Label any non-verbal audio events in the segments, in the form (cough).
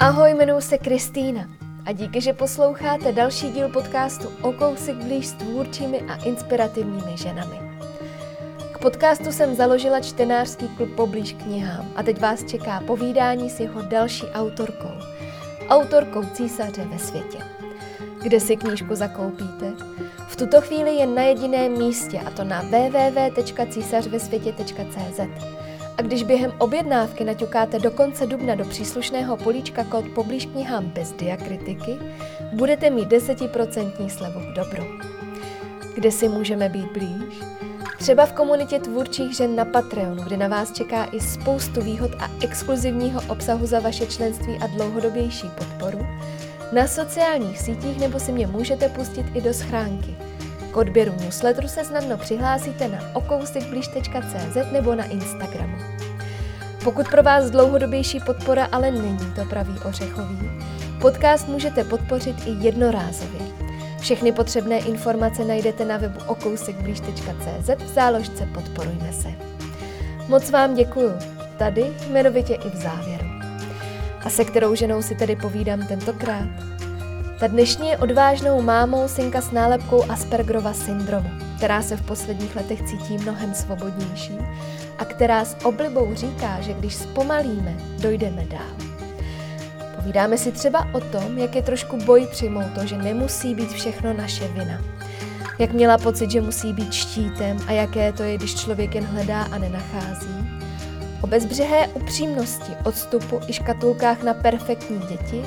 Ahoj, jmenuji se Kristýna a díky, že posloucháte další díl podcastu O kousek blíž s tvůrčími a inspirativními ženami. K podcastu jsem založila čtenářský klub Poblíž knihám a teď vás čeká povídání s jeho další autorkou, autorkou císaře ve světě. Kde si knížku zakoupíte? V tuto chvíli je na jediném místě a to na www.císařvesvětě.cz a když během objednávky naťukáte do konce dubna do příslušného políčka kód poblíž knihám bez diakritiky, budete mít 10% slevu v dobru. Kde si můžeme být blíž? Třeba v komunitě tvůrčích žen na Patreonu, kde na vás čeká i spoustu výhod a exkluzivního obsahu za vaše členství a dlouhodobější podporu, na sociálních sítích nebo si mě můžete pustit i do schránky – k odběru newsletteru se snadno přihlásíte na okousikblíž.cz nebo na Instagramu. Pokud pro vás dlouhodobější podpora ale není to pravý ořechový, podcast můžete podpořit i jednorázově. Všechny potřebné informace najdete na webu okousikblíž.cz v záložce Podporujme se. Moc vám děkuju, tady jmenovitě i v závěru. A se kterou ženou si tedy povídám tentokrát? Ta dnešní je odvážnou mámou synka s nálepkou Aspergerova syndromu, která se v posledních letech cítí mnohem svobodnější a která s oblibou říká, že když zpomalíme, dojdeme dál. Povídáme si třeba o tom, jak je trošku boj přijmout to, že nemusí být všechno naše vina. Jak měla pocit, že musí být štítem a jaké to je, když člověk jen hledá a nenachází. O bezbřehé upřímnosti, odstupu i škatulkách na perfektní děti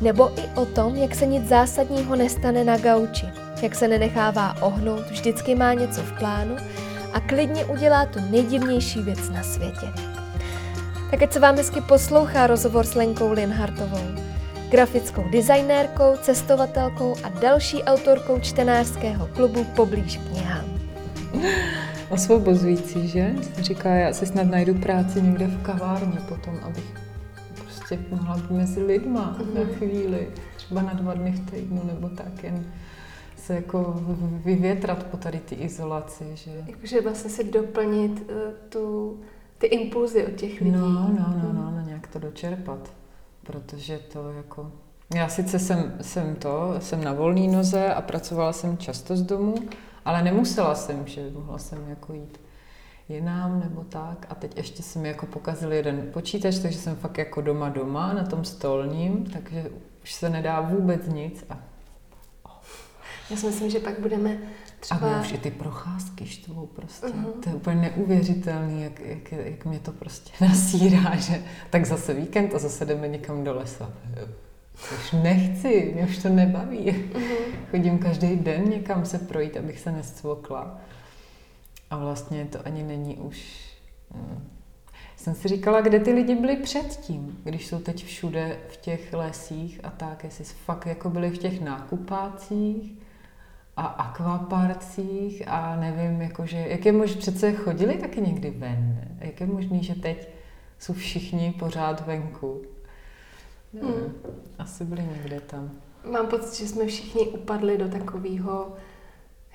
nebo i o tom, jak se nic zásadního nestane na gauči, jak se nenechává ohnout, vždycky má něco v plánu a klidně udělá tu nejdivnější věc na světě. Tak ať se vám hezky poslouchá rozhovor s Lenkou Linhartovou, grafickou designérkou, cestovatelkou a další autorkou čtenářského klubu Poblíž knihám. Osvobozující, že? Říká, já si snad najdu práci někde v kavárně potom, abych prostě mohla být mezi lidma mm-hmm. na chvíli, třeba na dva dny v týdnu nebo tak, jen se jako vyvětrat po tady ty izolaci, že... Jakože vlastně si doplnit uh, tu, ty impulzy od těch lidí. No, no, no, no, no, nějak to dočerpat, protože to jako... Já sice jsem, jsem to, jsem na volné noze a pracovala jsem často z domu, ale nemusela jsem, že mohla jsem jako jít jinám nebo tak. A teď ještě se mi jako pokazil jeden počítač, takže jsem fakt jako doma doma na tom stolním, takže už se nedá vůbec nic. A... Já si myslím, že pak budeme třeba... A mě už i ty procházky štvou prostě. Uh-huh. To je úplně neuvěřitelný, jak, jak, jak mě to prostě (laughs) nasírá, že tak zase víkend a zase jdeme někam do lesa. Už nechci, mě už to nebaví. Uh-huh. Chodím každý den někam se projít, abych se nescvokla. A vlastně to ani není už... Hmm. Jsem si říkala, kde ty lidi byli předtím, když jsou teď všude v těch lesích a tak, jestli fakt jako byli v těch nákupácích a akvaparcích a nevím, jakože, jak je možné, přece chodili taky někdy ven, ne? jak je možné, že teď jsou všichni pořád venku. Hmm. Asi byli někde tam. Mám pocit, že jsme všichni upadli do takového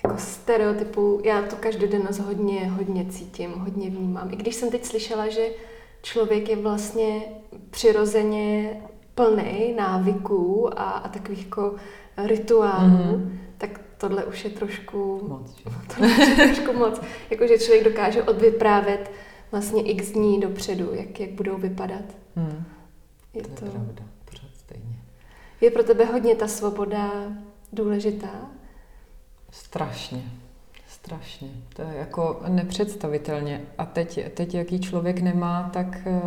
jako stereotypů, já to každodennost hodně, hodně cítím, hodně vnímám. I když jsem teď slyšela, že člověk je vlastně přirozeně plný návyků a, a takových jako rituálů, mm-hmm. tak tohle už je trošku moc. (laughs) Tohle už je trošku moc. Jako, že člověk dokáže odvyprávět vlastně x dní dopředu, jak, jak budou vypadat. Mm. Je to, to je pravda, pořád stejně. Je pro tebe hodně ta svoboda důležitá? Strašně. Strašně. To je jako nepředstavitelně. A teď, teď jaký člověk nemá, tak eh,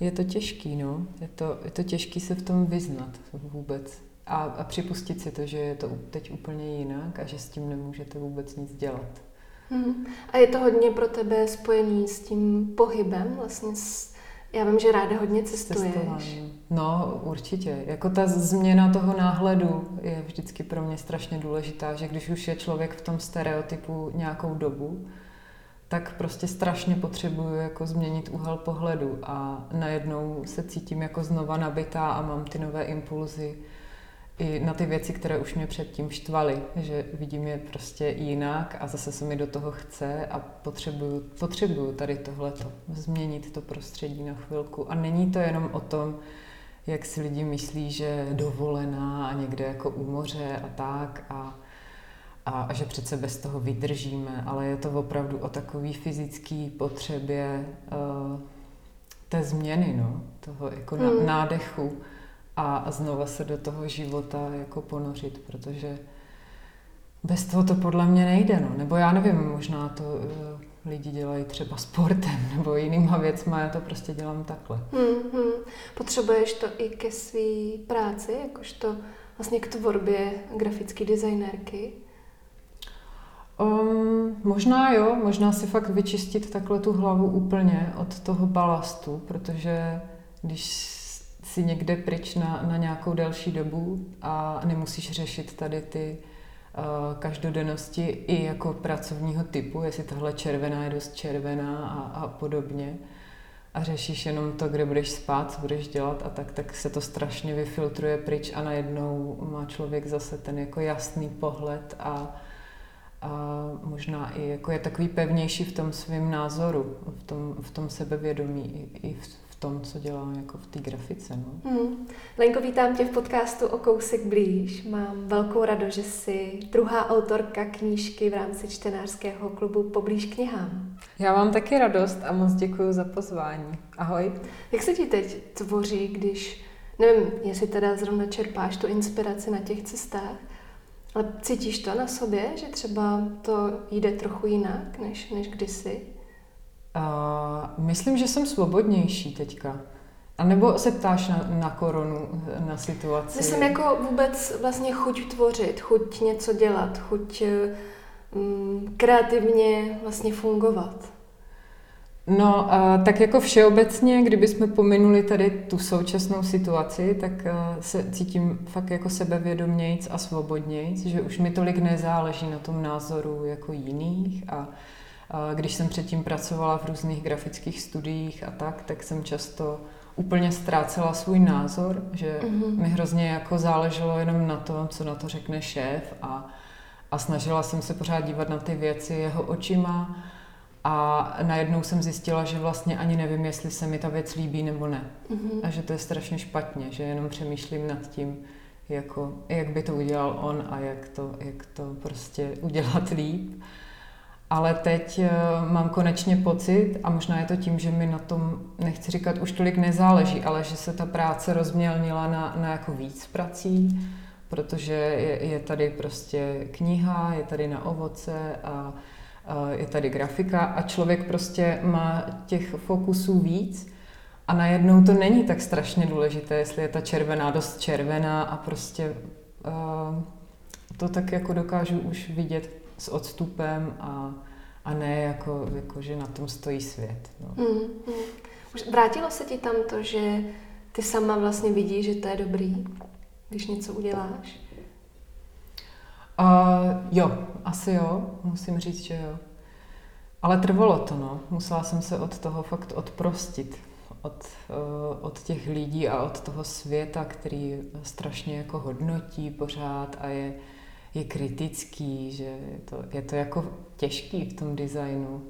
je to těžký, no. Je to, je to těžký se v tom vyznat vůbec. A, a připustit si to, že je to teď úplně jinak a že s tím nemůžete vůbec nic dělat. Hmm. A je to hodně pro tebe spojený s tím pohybem, vlastně s já vím, že ráda hodně cestuješ. Cestování. No, určitě. Jako ta změna toho náhledu je vždycky pro mě strašně důležitá, že když už je člověk v tom stereotypu nějakou dobu, tak prostě strašně potřebuju jako změnit úhel pohledu a najednou se cítím jako znova nabitá a mám ty nové impulzy i na ty věci, které už mě předtím štvaly, že vidím je prostě jinak a zase se mi do toho chce a potřebuju, potřebuju tady tohleto, změnit to prostředí na chvilku. A není to jenom o tom, jak si lidi myslí, že dovolená a někde jako u moře a tak a, a, a že přece bez toho vydržíme, ale je to opravdu o takové fyzické potřebě uh, té změny, no, toho jako hmm. nádechu a, znova se do toho života jako ponořit, protože bez toho to podle mě nejde, no. Nebo já nevím, možná to uh, lidi dělají třeba sportem (laughs) nebo jinýma věcma, já to prostě dělám takhle. Hmm, hmm. Potřebuješ to i ke své práci, jakožto vlastně k tvorbě grafické designérky? Um, možná jo, možná si fakt vyčistit takhle tu hlavu úplně od toho balastu, protože když si někde pryč na, na nějakou delší dobu a nemusíš řešit tady ty uh, každodennosti i jako pracovního typu, jestli tahle červená je dost červená a, a podobně, a řešíš jenom to, kde budeš spát, co budeš dělat a tak, tak se to strašně vyfiltruje pryč a najednou má člověk zase ten jako jasný pohled a, a možná i jako je takový pevnější v tom svém názoru, v tom, v tom sebevědomí i, i v tom, co dělá jako v té grafice. No. Hmm. Lenko, vítám tě v podcastu o kousek blíž. Mám velkou radost, že jsi druhá autorka knížky v rámci čtenářského klubu Poblíž knihám. Já mám taky radost a moc děkuji za pozvání. Ahoj. Jak se ti teď tvoří, když, nevím, jestli teda zrovna čerpáš tu inspiraci na těch cestách, ale cítíš to na sobě, že třeba to jde trochu jinak než, než kdysi? Myslím, že jsem svobodnější teďka. A nebo se ptáš na, na koronu, na situaci? Myslím jako vůbec vlastně chuť tvořit, chuť něco dělat, chuť um, kreativně vlastně fungovat. No, tak jako všeobecně, kdybychom pominuli tady tu současnou situaci, tak se cítím fakt jako sebevědomějc a svobodnějc, že už mi tolik nezáleží na tom názoru jako jiných a když jsem předtím pracovala v různých grafických studiích a tak, tak jsem často úplně ztrácela svůj názor, že mm-hmm. mi hrozně jako záleželo jenom na tom, co na to řekne šéf a, a snažila jsem se pořád dívat na ty věci jeho očima a najednou jsem zjistila, že vlastně ani nevím, jestli se mi ta věc líbí nebo ne. Mm-hmm. A že to je strašně špatně, že jenom přemýšlím nad tím, jako, jak by to udělal on a jak to, jak to prostě udělat líp. Ale teď uh, mám konečně pocit, a možná je to tím, že mi na tom, nechci říkat, už tolik nezáleží, ale že se ta práce rozmělnila na, na jako víc prací, protože je, je tady prostě kniha, je tady na ovoce a Eh, je tady grafika a člověk prostě má těch fokusů víc. A najednou to není tak strašně důležité, jestli je ta červená dost červená a prostě uh, to tak jako dokážu už vidět s odstupem a, a ne jako, jako, že na tom stojí svět. No. Mm, mm. Vrátilo se ti tam to, že ty sama vlastně vidíš, že to je dobrý, když něco uděláš? Uh, jo, asi jo, musím říct, že jo. Ale trvalo to, no. Musela jsem se od toho fakt odprostit. Od, uh, od těch lidí a od toho světa, který strašně jako hodnotí pořád a je, je kritický, že je to, je to jako těžký v tom designu.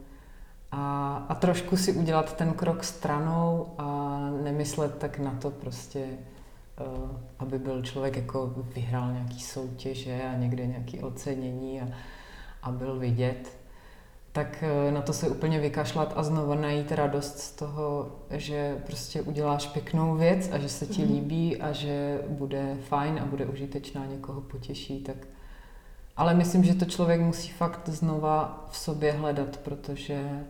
A, a trošku si udělat ten krok stranou a nemyslet tak na to prostě Eh, aby byl člověk jako vyhrál nějaký soutěže a někde nějaký ocenění a, a byl vidět, tak eh, na to se úplně vykašlat a znovu najít radost z toho, že prostě uděláš pěknou věc a že se ti mm. líbí a že bude fajn a bude užitečná, někoho potěší, tak ale myslím, že to člověk musí fakt znova v sobě hledat, protože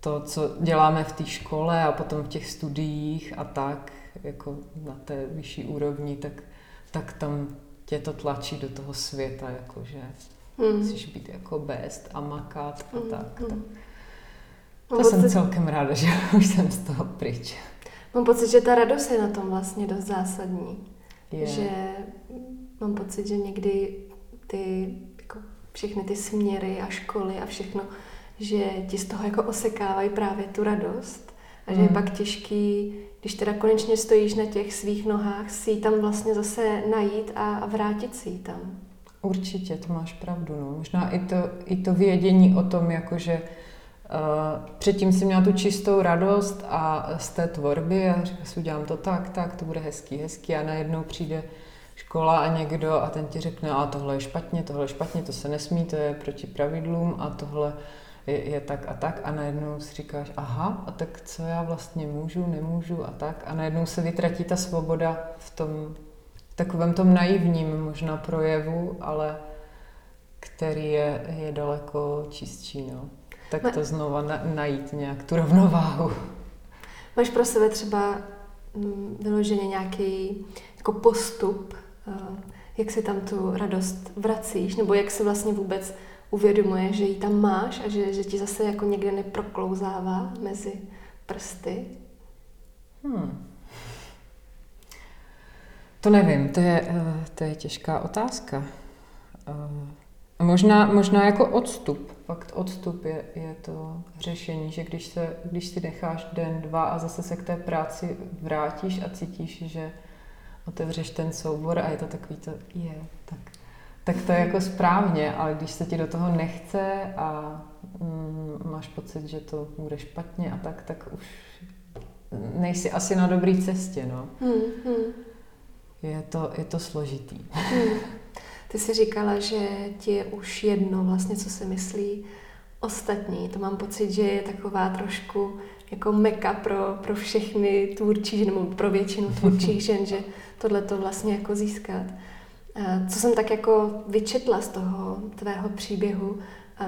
to, co děláme v té škole a potom v těch studiích a tak, jako na té vyšší úrovni, tak, tak tam tě to tlačí do toho světa, jakože hmm. musíš být jako best a makat a hmm. tak. tak. Hmm. To Mám jsem pocit... celkem ráda, (laughs) že už jsem z toho pryč. Mám pocit, že ta radost je na tom vlastně dost zásadní. Je. Že mám pocit, že někdy ty jako všechny ty směry a školy a všechno, že ti z toho jako osekávají právě tu radost a že hmm. je pak těžký když teda konečně stojíš na těch svých nohách, si ji tam vlastně zase najít a, a vrátit si ji tam. Určitě, to máš pravdu. No. Možná i to, i to vědění o tom, jakože předtím si měla tu čistou radost a z té tvorby a říkala si, udělám to tak, tak, to bude hezký, hezký a najednou přijde škola a někdo a ten ti řekne, a tohle je špatně, tohle je špatně, to se nesmí, to je proti pravidlům a tohle je, je tak a tak a najednou si říkáš, aha, a tak co já vlastně můžu, nemůžu a tak a najednou se vytratí ta svoboda v tom v takovém tom naivním možná projevu, ale který je, je daleko čistší. No. Tak to znova na, najít nějak tu rovnováhu. Máš pro sebe třeba mm, vyloženě nějaký jako postup, jak si tam tu radost vracíš, nebo jak se vlastně vůbec uvědomuje, že ji tam máš a že, že ti zase jako někde neproklouzává mezi prsty? Hmm. To nevím, to je, eh, to je těžká otázka. Eh, možná, možná jako odstup. Fakt odstup je, je to řešení, že když, se, když si necháš den, dva a zase se k té práci vrátíš a cítíš, že otevřeš ten soubor a je to takový to, je, tak, tak to je jako správně, ale když se ti do toho nechce a mm, máš pocit, že to bude špatně a tak, tak už nejsi asi na dobré cestě, no. Hmm, hmm. Je, to, je to složitý. Hmm. Ty jsi říkala, že ti je už jedno vlastně, co si myslí ostatní. To mám pocit, že je taková trošku jako meka pro, pro všechny tvůrčí, nebo pro většinu tvůrčích žen, že tohle to vlastně jako získat. Co jsem tak jako vyčetla z toho tvého příběhu,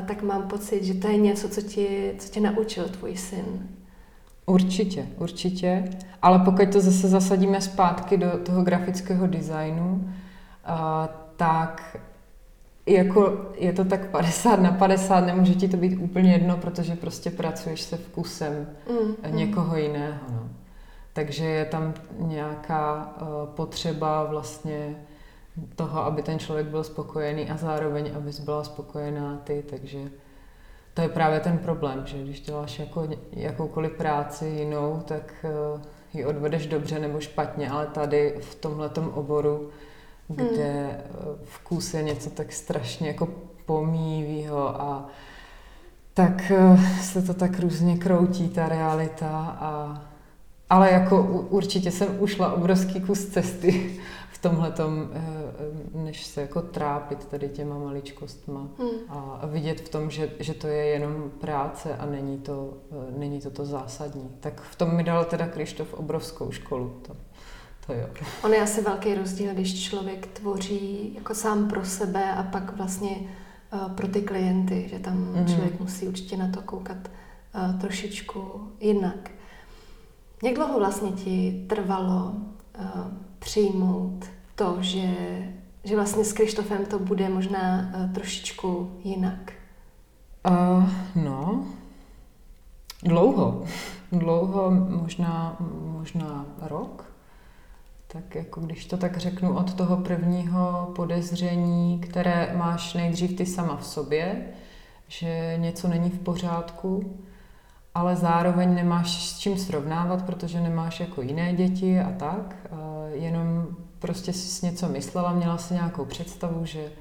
tak mám pocit, že to je něco, co tě, co tě naučil tvůj syn. Určitě, určitě. Ale pokud to zase zasadíme zpátky do toho grafického designu, tak jako je to tak 50 na 50, nemůže ti to být úplně jedno, protože prostě pracuješ se vkusem mm, mm. někoho jiného. No. Takže je tam nějaká uh, potřeba vlastně toho, aby ten člověk byl spokojený a zároveň, abys byla spokojená ty, takže to je právě ten problém, že když děláš jako jakoukoliv práci jinou, tak uh, ji odvedeš dobře nebo špatně, ale tady v tomhletom oboru kde hmm. vkus je něco tak strašně jako pomývýho a tak eh, se to tak různě kroutí, ta realita. A, ale jako určitě jsem ušla obrovský kus cesty (laughs) v tomhle eh, než se jako trápit tady těma maličkostma hmm. a vidět v tom, že, že to je jenom práce a není to, není to to zásadní. Tak v tom mi dal teda Krištof obrovskou školu. To. To jo. On je asi velký rozdíl, když člověk tvoří jako sám pro sebe a pak vlastně uh, pro ty klienty, že tam mm-hmm. člověk musí určitě na to koukat uh, trošičku jinak. Jak dlouho vlastně ti trvalo uh, přijmout to, že, že vlastně s Krištofem to bude možná uh, trošičku jinak? Uh, no, dlouho. Dlouho, možná, možná rok tak jako když to tak řeknu od toho prvního podezření, které máš nejdřív ty sama v sobě, že něco není v pořádku, ale zároveň nemáš s čím srovnávat, protože nemáš jako jiné děti a tak, jenom prostě si něco myslela, měla si nějakou představu, že,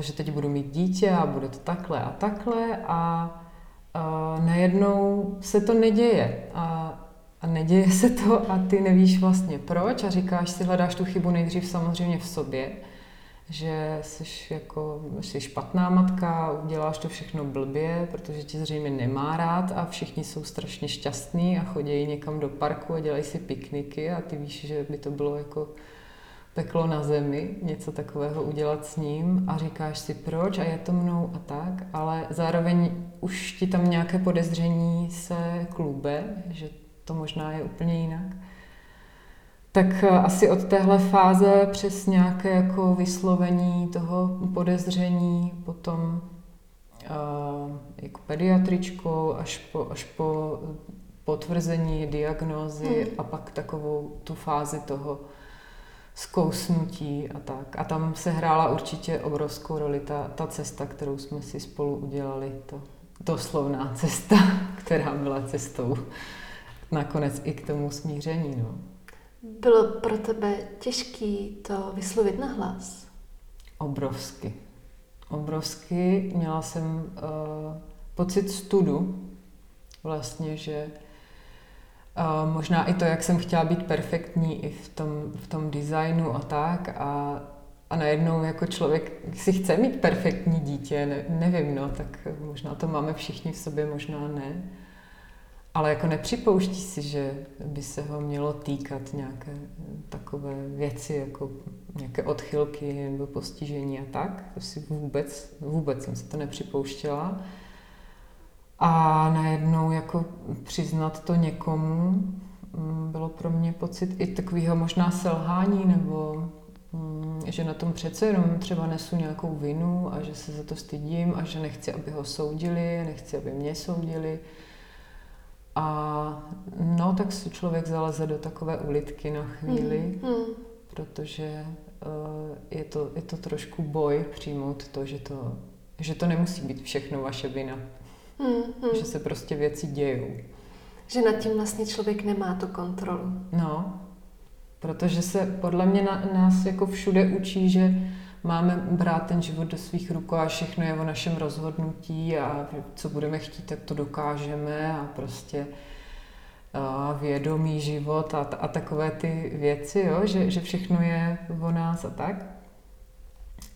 že teď budu mít dítě a bude to takhle a takhle a, a najednou se to neděje. A a neděje se to a ty nevíš vlastně proč a říkáš si, hledáš tu chybu nejdřív samozřejmě v sobě, že jsi jako jsi špatná matka, uděláš to všechno blbě, protože ti zřejmě nemá rád a všichni jsou strašně šťastní a chodí někam do parku a dělají si pikniky a ty víš, že by to bylo jako peklo na zemi, něco takového udělat s ním a říkáš si proč a je to mnou a tak, ale zároveň už ti tam nějaké podezření se klube, že to možná je úplně jinak. Tak eh, asi od téhle fáze přes nějaké jako vyslovení toho podezření, potom uh, jako pediatričkou, až po, až po potvrzení diagnózy hmm. a pak takovou tu fázi toho zkousnutí a tak. A tam se hrála určitě obrovskou roli ta, ta cesta, kterou jsme si spolu udělali, to doslovná cesta, (laughs) která byla cestou nakonec i k tomu smíření. No. Bylo pro tebe těžký to vyslovit na hlas? Obrovsky. Obrovsky. Měla jsem uh, pocit studu, vlastně, že uh, možná i to, jak jsem chtěla být perfektní i v tom, v tom designu a tak a, a najednou jako člověk si chce mít perfektní dítě, ne, nevím, no, tak možná to máme všichni v sobě, možná ne. Ale jako nepřipouští si, že by se ho mělo týkat nějaké takové věci, jako nějaké odchylky nebo postižení a tak. To si vůbec, vůbec jsem se to nepřipouštěla. A najednou jako přiznat to někomu mm, bylo pro mě pocit i takového možná selhání nebo mm, že na tom přece jenom třeba nesu nějakou vinu a že se za to stydím a že nechci, aby ho soudili, nechci, aby mě soudili. A no, tak si člověk zaleze do takové ulitky na chvíli, mm, mm. protože uh, je, to, je to trošku boj přijmout to, že to, že to nemusí být všechno vaše vina. Mm, mm. Že se prostě věci dějou. Že nad tím vlastně člověk nemá tu kontrolu. No, protože se podle mě na, nás jako všude učí, že máme brát ten život do svých rukou a všechno je o našem rozhodnutí a co budeme chtít, tak to dokážeme a prostě a vědomý život a, a takové ty věci, jo? Že, že všechno je o nás a tak.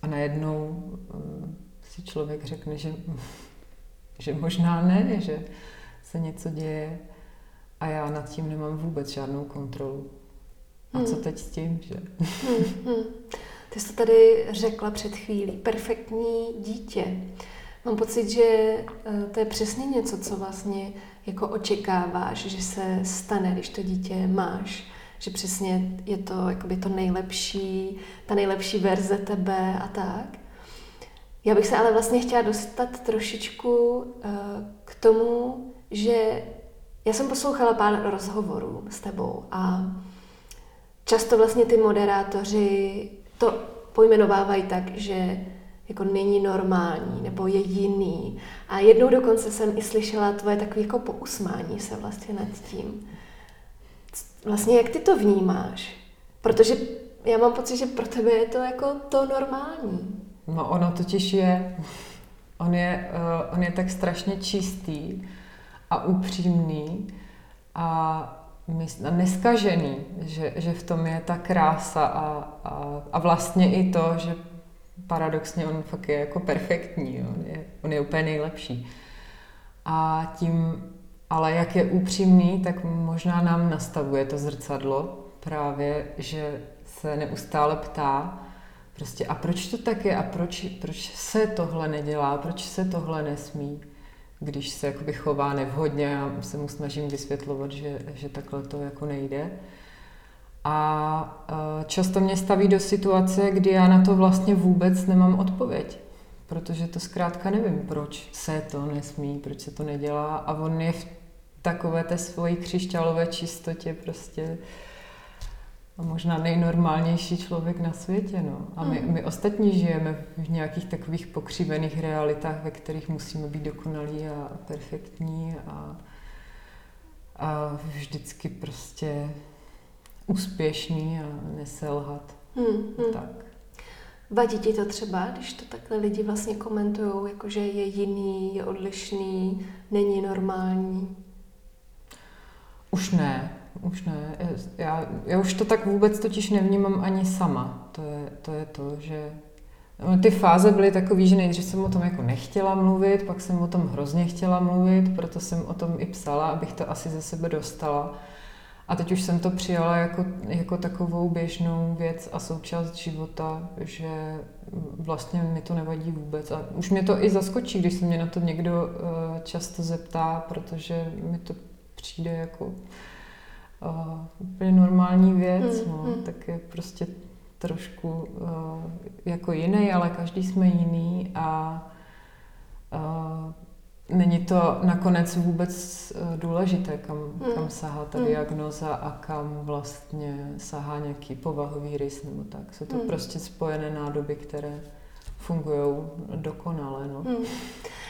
A najednou uh, si člověk řekne, že, (laughs) že možná ne, že se něco děje a já nad tím nemám vůbec žádnou kontrolu. A co hmm. teď s tím, že? Hmm, hmm. (laughs) Ty jsi to tady řekla před chvílí, perfektní dítě. Mám pocit, že eh, to je přesně něco, co vlastně jako očekáváš, že se stane, když to dítě máš. Že přesně je to jakoby to nejlepší, ta nejlepší verze tebe a tak. Já bych se ale vlastně chtěla dostat trošičku eh, k tomu, že já jsem poslouchala pár rozhovorů s tebou a často vlastně ty moderátoři to pojmenovávají tak, že jako není normální nebo je jiný. A jednou dokonce jsem i slyšela tvoje takové jako pousmání se vlastně nad tím. Vlastně jak ty to vnímáš? Protože já mám pocit, že pro tebe je to jako to normální. No ono totiž je, on je, uh, on je tak strašně čistý a upřímný a neskažený, že, že v tom je ta krása a, a, a vlastně i to, že paradoxně on fakt je jako perfektní, jo. On, je, on je úplně nejlepší. A tím, ale jak je upřímný, tak možná nám nastavuje to zrcadlo právě, že se neustále ptá, prostě a proč to tak je a proč, proč se tohle nedělá, proč se tohle nesmí když se jakoby chová nevhodně, já se mu snažím vysvětlovat, že, že takhle to jako nejde. A e, často mě staví do situace, kdy já na to vlastně vůbec nemám odpověď. Protože to zkrátka nevím, proč se to nesmí, proč se to nedělá. A on je v takové té svojí křišťálové čistotě prostě a možná nejnormálnější člověk na světě. No. A my, mm. my ostatní žijeme v nějakých takových pokřivených realitách, ve kterých musíme být dokonalí a perfektní a, a vždycky prostě úspěšný a neselhat. Hmm, hmm. Tak. Vadí ti to třeba, když to takhle lidi vlastně komentují, jakože je jiný, je odlišný, není normální? Už ne, už ne. Já, já už to tak vůbec totiž nevnímám ani sama. To je to, je to že no, ty fáze byly takové, že nejdřív jsem o tom jako nechtěla mluvit, pak jsem o tom hrozně chtěla mluvit, proto jsem o tom i psala, abych to asi ze sebe dostala. A teď už jsem to přijala jako, jako takovou běžnou věc a součást života, že vlastně mi to nevadí vůbec. A už mě to i zaskočí, když se mě na to někdo uh, často zeptá, protože mi to přijde jako uh, úplně normální věc, hmm, no, hmm. tak je prostě trošku uh, jako jiný, ale každý jsme jiný a uh, není to nakonec vůbec důležité, kam, hmm. kam sahá ta hmm. diagnoza a kam vlastně sahá nějaký povahový rys nebo tak. Jsou to hmm. prostě spojené nádoby, které fungují dokonale. No. Hmm.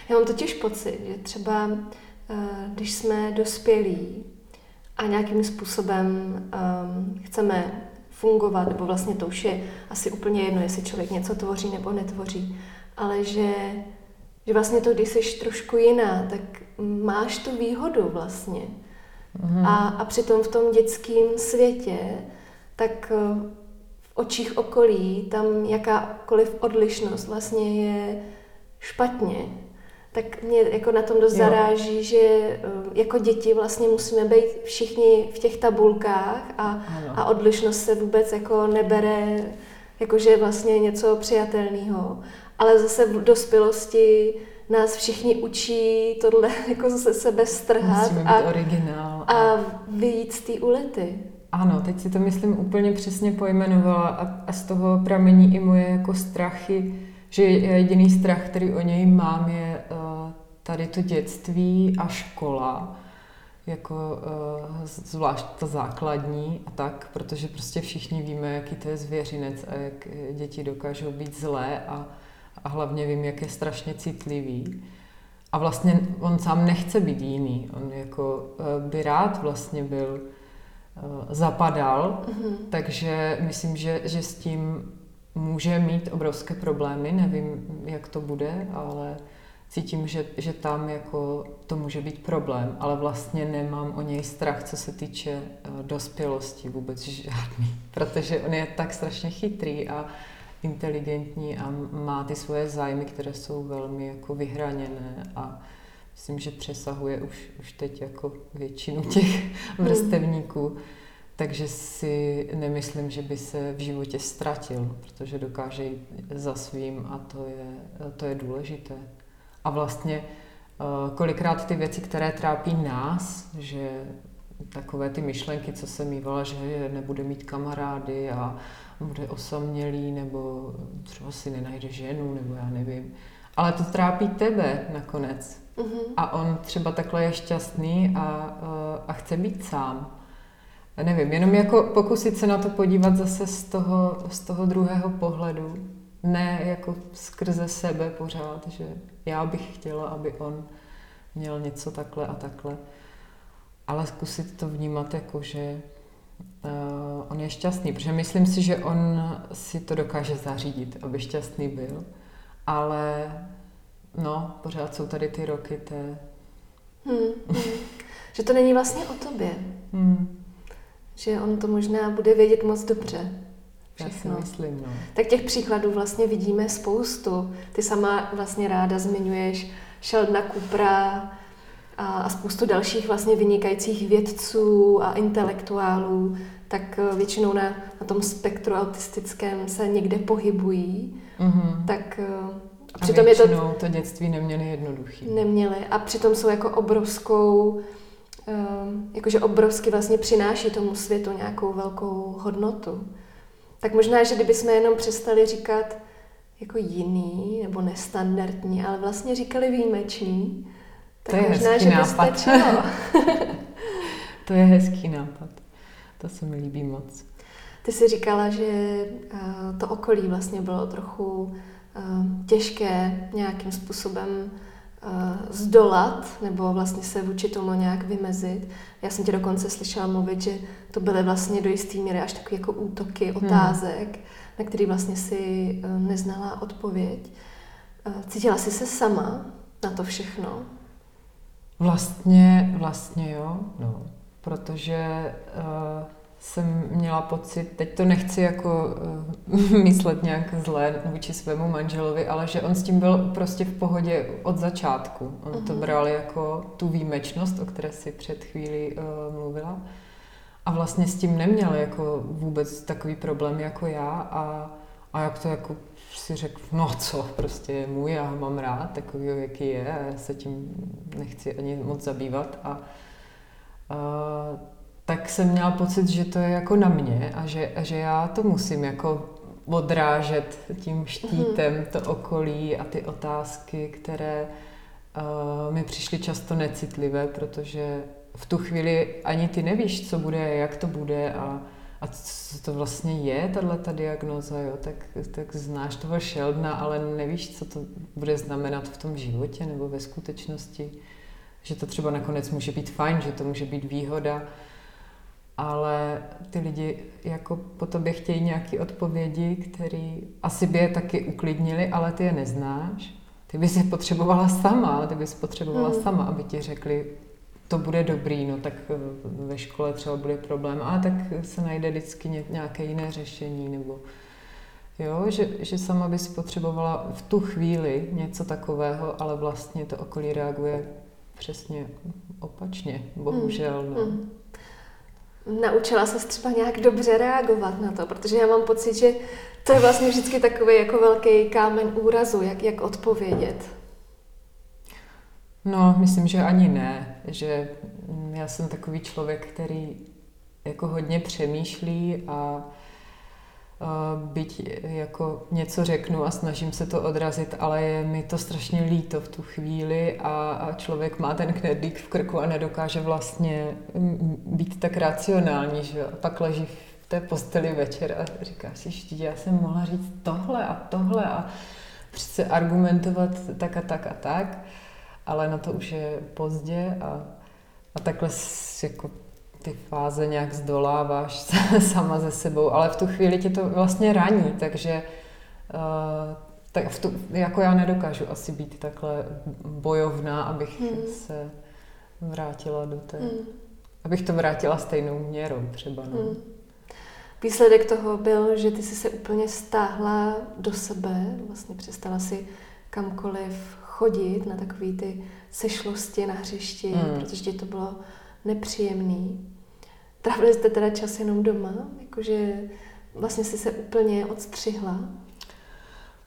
Já mám totiž pocit, že třeba když jsme dospělí, a nějakým způsobem um, chceme fungovat, nebo vlastně to už je asi úplně jedno, jestli člověk něco tvoří nebo netvoří, ale že že vlastně to, když jsi trošku jiná, tak máš tu výhodu vlastně. Mm. A, a přitom v tom dětském světě, tak eh, v očích okolí tam jakákoliv odlišnost vlastně je špatně. Tak mě jako na tom dost jo. zaráží, že eh, jako děti vlastně musíme být všichni v těch tabulkách a, a odlišnost se vůbec jako nebere jakože vlastně něco přijatelného. Ale zase v dospělosti nás všichni učí tohle (laughs) jako ze sebe strhat a, originál a, a vyjít z té ulety. Ano, teď si to myslím úplně přesně pojmenovala a, a z toho pramení i moje jako strachy, že jediný strach, který o něj mám, je uh, tady to dětství a škola, jako uh, zvlášť ta základní a tak, protože prostě všichni víme, jaký to je zvěřinec a jak děti dokážou být zlé a, a hlavně vím, jak je strašně citlivý. A vlastně on sám nechce být jiný. On jako uh, by rád vlastně byl, zapadal, mm-hmm. takže myslím, že, že s tím může mít obrovské problémy, nevím, jak to bude, ale cítím, že, že tam jako to může být problém, ale vlastně nemám o něj strach, co se týče uh, dospělosti, vůbec žádný, (laughs) protože on je tak strašně chytrý a inteligentní a má ty svoje zájmy, které jsou velmi jako vyhraněné a myslím, že přesahuje už, už teď jako většinu těch vrstevníků. Takže si nemyslím, že by se v životě ztratil, protože dokáže jít za svým a to je, to je důležité. A vlastně eh, kolikrát ty věci, které trápí nás, že takové ty myšlenky, co jsem mývala, že nebude mít kamarády a bude osamělý, nebo třeba si nenajde ženu, nebo já nevím. Ale to trápí tebe nakonec. Mm-hmm. A on třeba takhle je šťastný a, a chce být sám. A nevím, jenom jako pokusit se na to podívat zase z toho, z toho druhého pohledu. Ne jako skrze sebe pořád, že já bych chtěla, aby on měl něco takhle a takhle. Ale zkusit to vnímat jako, že uh, on je šťastný, protože myslím si, že on si to dokáže zařídit, aby šťastný byl. Ale no, pořád jsou tady ty roky té... Hmm, hmm. Že to není vlastně o tobě. Hmm že on to možná bude vědět moc dobře. Všechno. Já si myslím, no. Tak těch příkladů vlastně vidíme spoustu. Ty sama vlastně ráda zmiňuješ Sheldona Coopera a, a spoustu dalších vlastně vynikajících vědců a intelektuálů, tak eh, většinou na, na tom spektru autistickém se někde pohybují. Mm-hmm. Tak eh, a přitom je to... to dětství neměli jednoduchý. Neměli a přitom jsou jako obrovskou Ehm, jakože obrovsky vlastně přináší tomu světu nějakou velkou hodnotu. Tak možná, že kdybychom jenom přestali říkat jako jiný nebo nestandardní, ale vlastně říkali výjimečný, tak to je možná, hezký že by nápad. stačilo. (laughs) to je hezký nápad. To se mi líbí moc. Ty jsi říkala, že eh, to okolí vlastně bylo trochu eh, těžké nějakým způsobem zdolat nebo vlastně se vůči tomu nějak vymezit. Já jsem tě dokonce slyšela mluvit, že to byly vlastně do jisté míry až takové jako útoky hmm. otázek, hmm. na který vlastně si eh, neznala odpověď. Eh, cítila jsi se sama na to všechno? Vlastně, vlastně jo, no, protože uh, jsem měla pocit, teď to nechci jako uh, (laughs) myslet nějak zlé vůči svému manželovi, ale že on s tím byl prostě v pohodě od začátku. On uh-huh. to mhm. bral jako tu výjimečnost, o které si před chvíli uh, mluvila. A vlastně s tím neměl jako vůbec takový problém jako já a, a jak to jako si řekl, no co, prostě je můj, já ho mám rád, takový, jaký je, a já se tím nechci ani moc zabývat. A, a tak jsem měla pocit, že to je jako na mě a že, a že já to musím jako odrážet tím štítem mm. to okolí a ty otázky, které uh, mi přišly často necitlivé, protože v tu chvíli ani ty nevíš, co bude, jak to bude a, a co to vlastně je, tato diagnoza, jo, tak, tak znáš toho Sheldona, ale nevíš, co to bude znamenat v tom životě nebo ve skutečnosti, že to třeba nakonec může být fajn, že to může být výhoda, ale ty lidi jako po tobě chtějí nějaké odpovědi, které asi by je taky uklidnili, ale ty je neznáš. ty bys je potřebovala sama, ty bys potřebovala hmm. sama, aby ti řekli, to bude dobrý, no tak eh, ve škole třeba bude problém, ale tak se najde vždycky nějaké jiné řešení, nebo jo, že, že sama bys potřebovala v tu chvíli něco takového, ale vlastně to okolí reaguje přesně opačně, bohužel. No. Hmm. Naučila se třeba nějak dobře reagovat na to, protože já mám pocit, že to je vlastně vždycky takový jako velký kámen úrazu, jak, jak odpovědět. No, myslím, že ani ne, že já jsem takový člověk, který jako hodně přemýšlí a byť jako něco řeknu a snažím se to odrazit, ale je mi to strašně líto v tu chvíli a, člověk má ten knedlík v krku a nedokáže vlastně být tak racionální, že a pak leží v té posteli večer a říká si, já jsem mohla říct tohle a tohle a přece argumentovat tak a tak a tak, ale na to už je pozdě a, a takhle jako ty fáze nějak zdoláváš (laughs) sama ze sebou, ale v tu chvíli tě to vlastně raní, takže uh, tak v tu, jako já nedokážu asi být takhle bojovná, abych hmm. se vrátila do té, hmm. abych to vrátila stejnou měrou třeba. No. Hmm. Výsledek toho byl, že ty jsi se úplně stáhla do sebe, vlastně přestala si kamkoliv chodit na takové ty sešlosti na hřišti, hmm. protože ti to bylo nepříjemný. Trávili jste teda čas jenom doma? Jakože vlastně jsi se úplně odstřihla?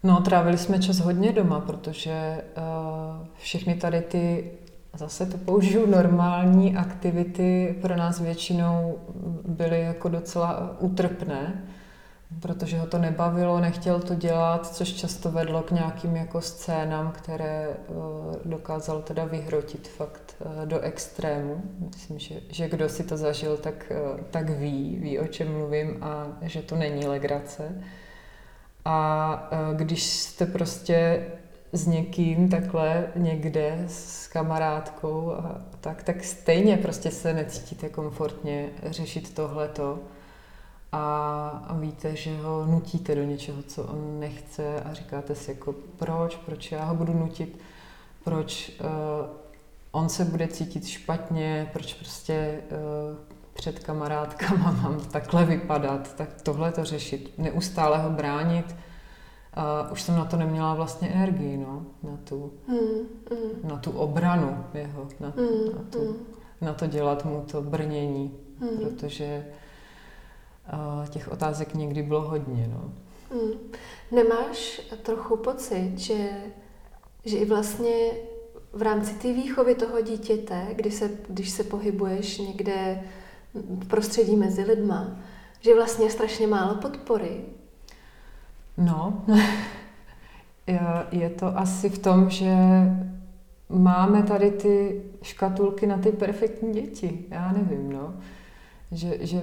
No, trávili jsme čas hodně doma, protože uh, všechny tady ty, zase to použiju, normální aktivity pro nás většinou byly jako docela utrpné protože ho to nebavilo, nechtěl to dělat, což často vedlo k nějakým jako scénám, které eh, dokázal teda vyhrotit fakt do extrému. Myslím, že, že kdo si to zažil, tak, eh, tak ví, ví, o čem mluvím a že to není legrace. A když jste prostě s někým takhle někde s kamarádkou, a tak, tak stejně prostě se necítíte komfortně řešit tohleto a, a víte, že ho nutíte do něčeho, co on nechce a říkáte si jako proč, proč já ho budu nutit, proč on se bude cítit špatně, proč prostě uh, před kamarádkama (laughs) mám takhle vypadat, tak tohle to řešit, neustále ho bránit. Uh, už jsem na to neměla vlastně energii, no, na tu, mm, mm. Na tu obranu jeho, na, mm, na, tu, mm. na to dělat mu to brnění, mm. protože těch otázek někdy bylo hodně. No. Hmm. Nemáš trochu pocit, že, že i vlastně v rámci té výchovy toho dítěte, kdy se, když se pohybuješ někde v prostředí mezi lidma, že vlastně je strašně málo podpory? No, (laughs) je to asi v tom, že máme tady ty škatulky na ty perfektní děti. Já nevím, no. Že, že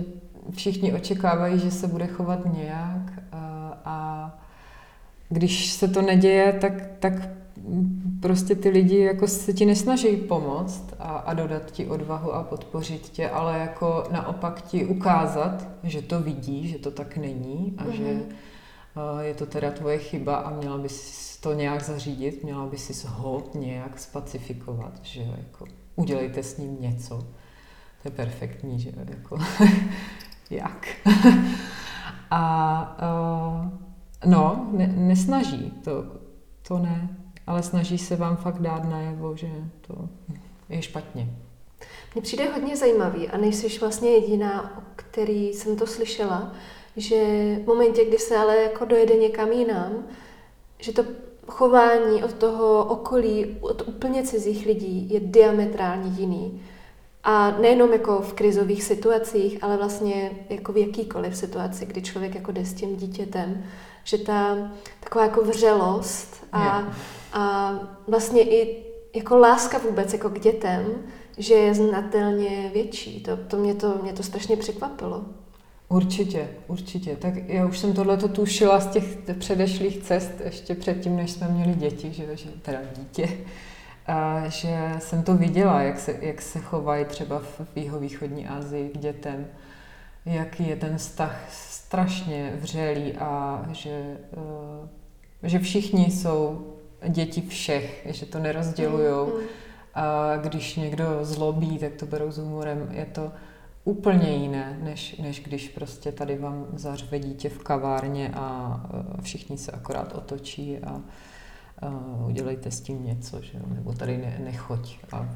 všichni očekávají, že se bude chovat nějak a, a když se to neděje, tak, tak prostě ty lidi jako se ti nesnaží pomoct a, a dodat ti odvahu a podpořit tě, ale jako naopak ti ukázat, že to vidí, že to tak není a mm-hmm. že je to teda tvoje chyba a měla bys to nějak zařídit, měla bys si ho nějak spacifikovat, že jako udělejte s ním něco. To je perfektní, že jako (laughs) jak. (laughs) a uh, no, ne, nesnaží, to, to ne, ale snaží se vám fakt dát najevo, že to je špatně. Mně přijde hodně zajímavý a nejsi vlastně jediná, o který jsem to slyšela, že v momentě, kdy se ale jako dojede někam jinam, že to chování od toho okolí, od úplně cizích lidí je diametrálně jiný. A nejenom jako v krizových situacích, ale vlastně jako v jakýkoliv situaci, kdy člověk jako jde s tím dítětem, že ta taková jako vřelost a, a vlastně i jako láska vůbec jako k dětem, že je znatelně větší. To, to, mě, to mě to strašně překvapilo. Určitě, určitě. Tak já už jsem tohle tušila z těch předešlých cest, ještě předtím, než jsme měli děti, že, že teda dítě že jsem to viděla, jak se, jak se chovají třeba v jihovýchodní Asii k dětem, jaký je ten vztah strašně vřelý a že, eh, že všichni jsou děti všech, že to nerozdělujou. Mm. A když někdo zlobí, tak to berou s humorem. Je to úplně jiné, než, než když prostě tady vám zařve dítě v kavárně a všichni se akorát otočí a uh, udělejte s tím něco, že? nebo tady ne, nechoď. A,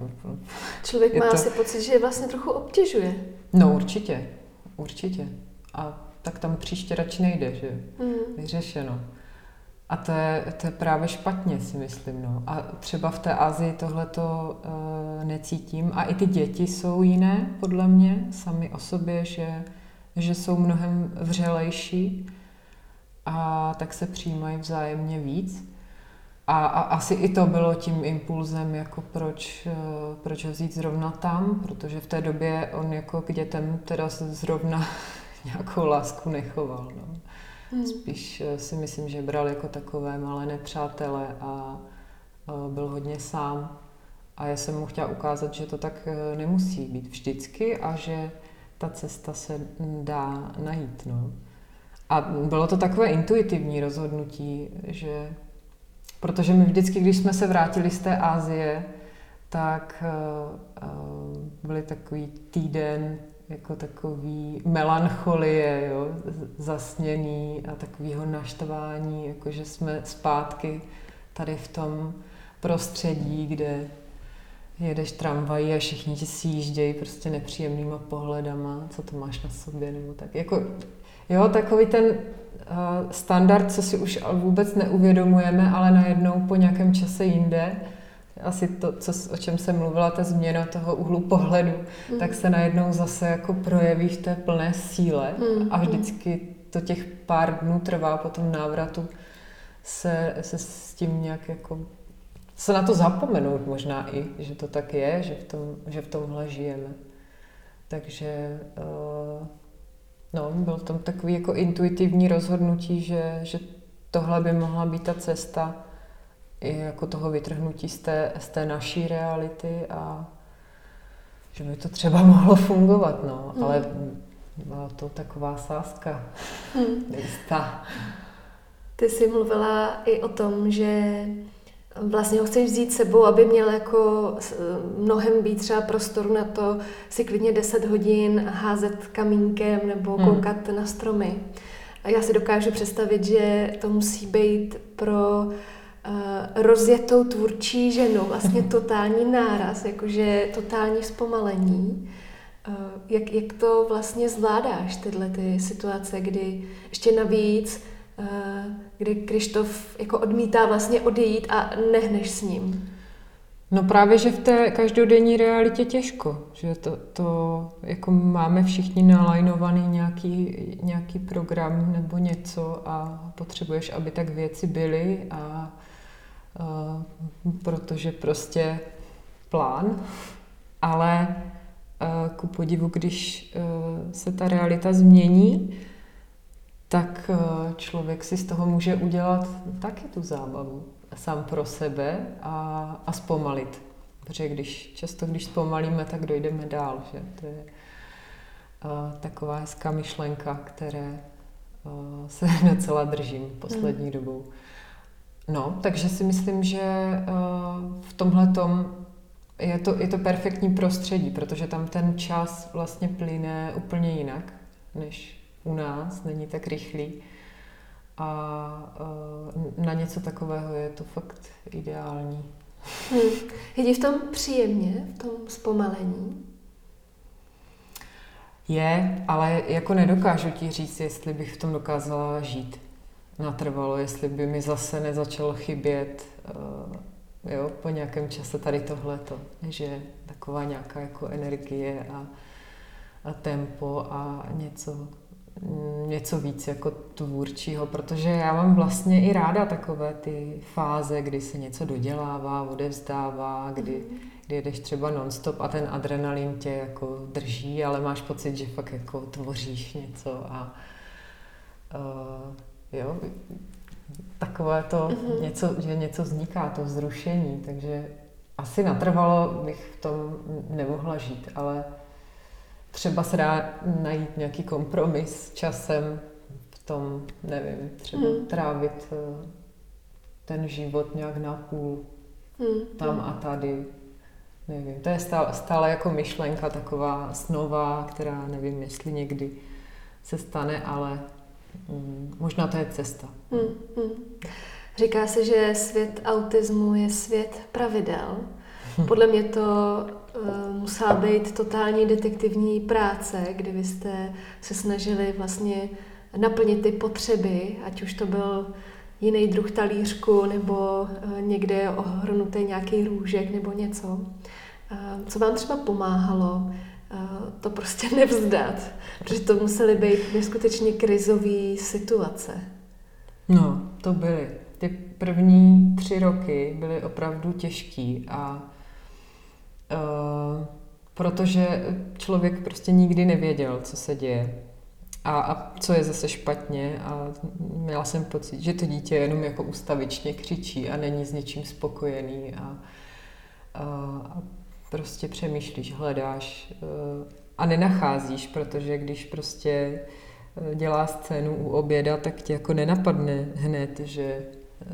Člověk má to... asi pocit, že je vlastně trochu obtěžuje. No určitě, určitě. A tak tam příště radši nejde, že? Mm. Vyřešeno. A to je, to je právě špatně, si myslím. No. A třeba v té Azii tohle to uh, necítím. A i ty děti jsou jiné, podle mě, sami o sobě, že, že jsou mnohem vřelejší a tak se přijímají vzájemně víc. A, a asi i to bylo tím impulzem, jako proč, uh, proč ho vzít zrovna tam, protože v té době on jako k dětem teda zrovna (laughs) nějakou lásku nechoval. No. Hmm. Spíš eh, si myslím, že bral jako takové malé nepřátele a byl hodně sám. A já jsem mu chtěla ukázat, že to tak eh, nemusí být vždycky a že ta cesta se dá najít. No. A bylo to takové intuitivní rozhodnutí, že protože my vždycky, když jsme se vrátili z té Ázie, tak uh, byli takový týden jako takový melancholie, jo, zasněný a takového naštvání, jako že jsme zpátky tady v tom prostředí, kde jedeš tramvají a všichni ti sjíždějí prostě nepříjemnýma pohledama, co to máš na sobě, nebo tak. Jako, jo, takový ten uh, standard, co si už vůbec neuvědomujeme, ale najednou po nějakém čase jinde, asi to, co, o čem jsem mluvila, ta změna toho úhlu pohledu, mm. tak se najednou zase jako projeví v té plné síle mm. a vždycky to těch pár dnů trvá po tom návratu se, se s tím nějak jako se na to zapomenout možná i, že to tak je, že v, tom, že v tomhle žijeme. Takže uh, no, byl tam takový jako intuitivní rozhodnutí, že, že tohle by mohla být ta cesta, i jako toho vytrhnutí z té, z té naší reality a že by to třeba (laughs) mohlo fungovat, no, hmm. ale byla to taková sázka hmm. (laughs) nejistá. Ty jsi mluvila i o tom, že vlastně ho chceš vzít sebou, aby měl jako mnohem být třeba prostoru na to si klidně 10 hodin házet kamínkem nebo hmm. koukat na stromy. A já si dokážu představit, že to musí být pro uh, rozjetou tvůrčí ženu, vlastně (laughs) totální náraz, jakože totální zpomalení. Uh, jak, jak to vlastně zvládáš, tyhle ty situace, kdy ještě navíc, uh, kdy Krištof jako odmítá vlastně odejít a nehneš s ním? No právě, že v té každodenní realitě těžko, že to, to jako máme všichni nalajnovaný nějaký, nějaký program nebo něco a potřebuješ, aby tak věci byly a Eh, protože prostě plán, ale eh, ku podivu, když eh, se ta realita změní, tak člověk si z toho může udělat taky tu zábavu sám pro sebe a, a zpomalit. Protože když, často když zpomalíme, tak dojdeme dál. Že? To je uh, taková hezká myšlenka, které uh, (laughs) se docela držím poslední hmm. dobou. No, takže si myslím, že uh, v tomhle tom je to, je to perfektní prostředí, protože tam ten čas vlastně plyne úplně jinak, než u nás, není tak rychlý. A uh, na něco takového je to fakt ideální. Hmm. Je v tom příjemně, v tom zpomalení? Je, ale jako nedokážu ti říct, jestli bych v tom dokázala žít natrvalo, jestli by mi zase nezačalo chybět uh, jo, po nějakém čase tady tohleto, že taková nějaká jako energie a, a tempo a něco, něco víc jako tvůrčího, protože já mám vlastně i ráda takové ty fáze, kdy se něco dodělává, odevzdává, kdy, kdy jedeš třeba nonstop a ten adrenalin tě jako drží, ale máš pocit, že fakt jako tvoříš něco a uh, Jo? Takové to, mm-hmm. něco, že něco vzniká, to vzrušení, takže asi natrvalo bych v tom nemohla žít, ale třeba se dá najít nějaký kompromis časem v tom, nevím, třeba mm. trávit, ten život nějak na půl, Hmm. tam a tady. Nevím, to je stále, stále jako myšlenka taková snová, která nevím, jestli někdy se stane, ale mm, možná to je cesta. Hmm. Hmm. Říká se, že svět autismu je svět pravidel. (laughs) Podle mě to uh, musela být totální detektivní práce, kdy vy jste se snažili vlastně naplnit ty potřeby, ať už to byl jiný druh talířku, nebo uh, někde ohrnutý nějaký růžek nebo něco. Uh, co vám třeba pomáhalo uh, to prostě (laughs) nevzdat, protože to musely být neskutečně krizové situace. No, to byly. Ty první tři roky byly opravdu těžký a uh, protože člověk prostě nikdy nevěděl, co se děje a, a co je zase špatně a měla jsem pocit, že to dítě jenom jako ustavičně křičí a není s ničím spokojený a, a, a prostě přemýšlíš, hledáš uh, a nenacházíš, protože když prostě dělá scénu u oběda, tak ti jako nenapadne hned, že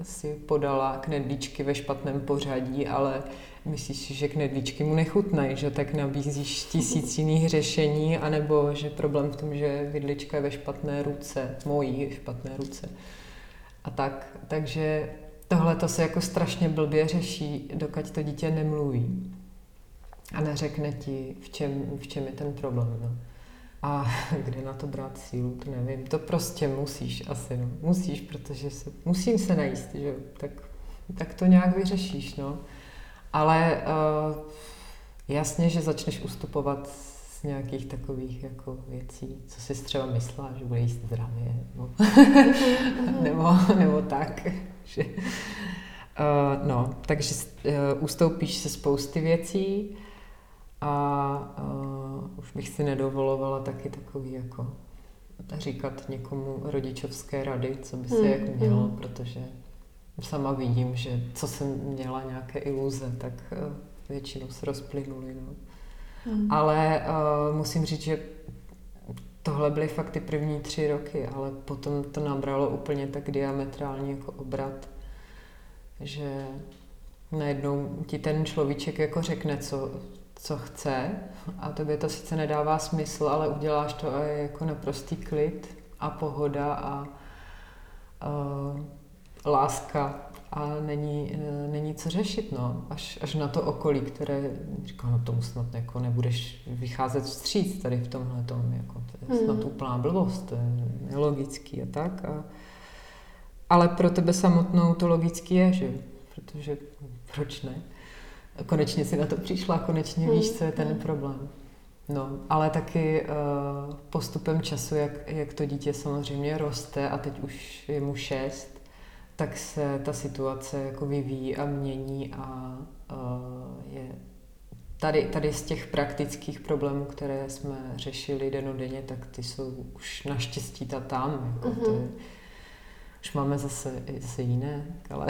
si podala knedlíčky ve špatném pořadí, ale myslíš si, že knedlíčky mu nechutnají, že tak nabízíš tisíc jiných řešení, anebo že problém v tom, že vidlička je ve špatné ruce, mojí špatné ruce. A tak, takže tohle to se jako strašně blbě řeší, dokud to dítě nemluví a neřekne ti, v čem, v čem je ten problém. No. A (laughs) kde na to brát sílu, to nevím. To prostě musíš asi, no. Musíš, protože se, musím se najíst, že tak, tak to nějak vyřešíš, no. Ale uh, jasně, že začneš ustupovat z nějakých takových jako věcí, co si třeba myslela, že bude jíst zdravě, no. (laughs) nebo, nebo tak, (laughs) že... Uh, no, takže uh, ustoupíš se spousty věcí, a uh, už bych si nedovolovala taky takový jako říkat někomu rodičovské rady, co by se hmm. jak mělo, hmm. protože sama vidím, že co jsem měla nějaké iluze, tak uh, většinou se rozplynuly. No. Hmm. Ale uh, musím říct, že tohle byly fakt ty první tři roky, ale potom to nabralo úplně tak diametrálně jako obrat, že najednou ti ten človíček jako řekne, co, co chce a tobě to sice nedává smysl, ale uděláš to a je jako naprostý klid a pohoda a uh, láska a není, uh, není co řešit, no. Až, až na to okolí, které říká, no tomu snad jako nebudeš vycházet vstříc tady v tomhle tom, jako to je snad mm. úplná blbost, to je nelogický a tak. A, ale pro tebe samotnou to logický je, že? Protože proč ne? Konečně si na to přišla, konečně víš, co je ten hmm. problém. No, ale taky uh, postupem času, jak, jak to dítě samozřejmě roste a teď už je mu šest, tak se ta situace jako vyvíjí a mění a uh, je tady, tady z těch praktických problémů, které jsme řešili denodenně, tak ty jsou už naštěstí ta tam. Jako mm-hmm. to je, už máme zase, zase jiné, ale,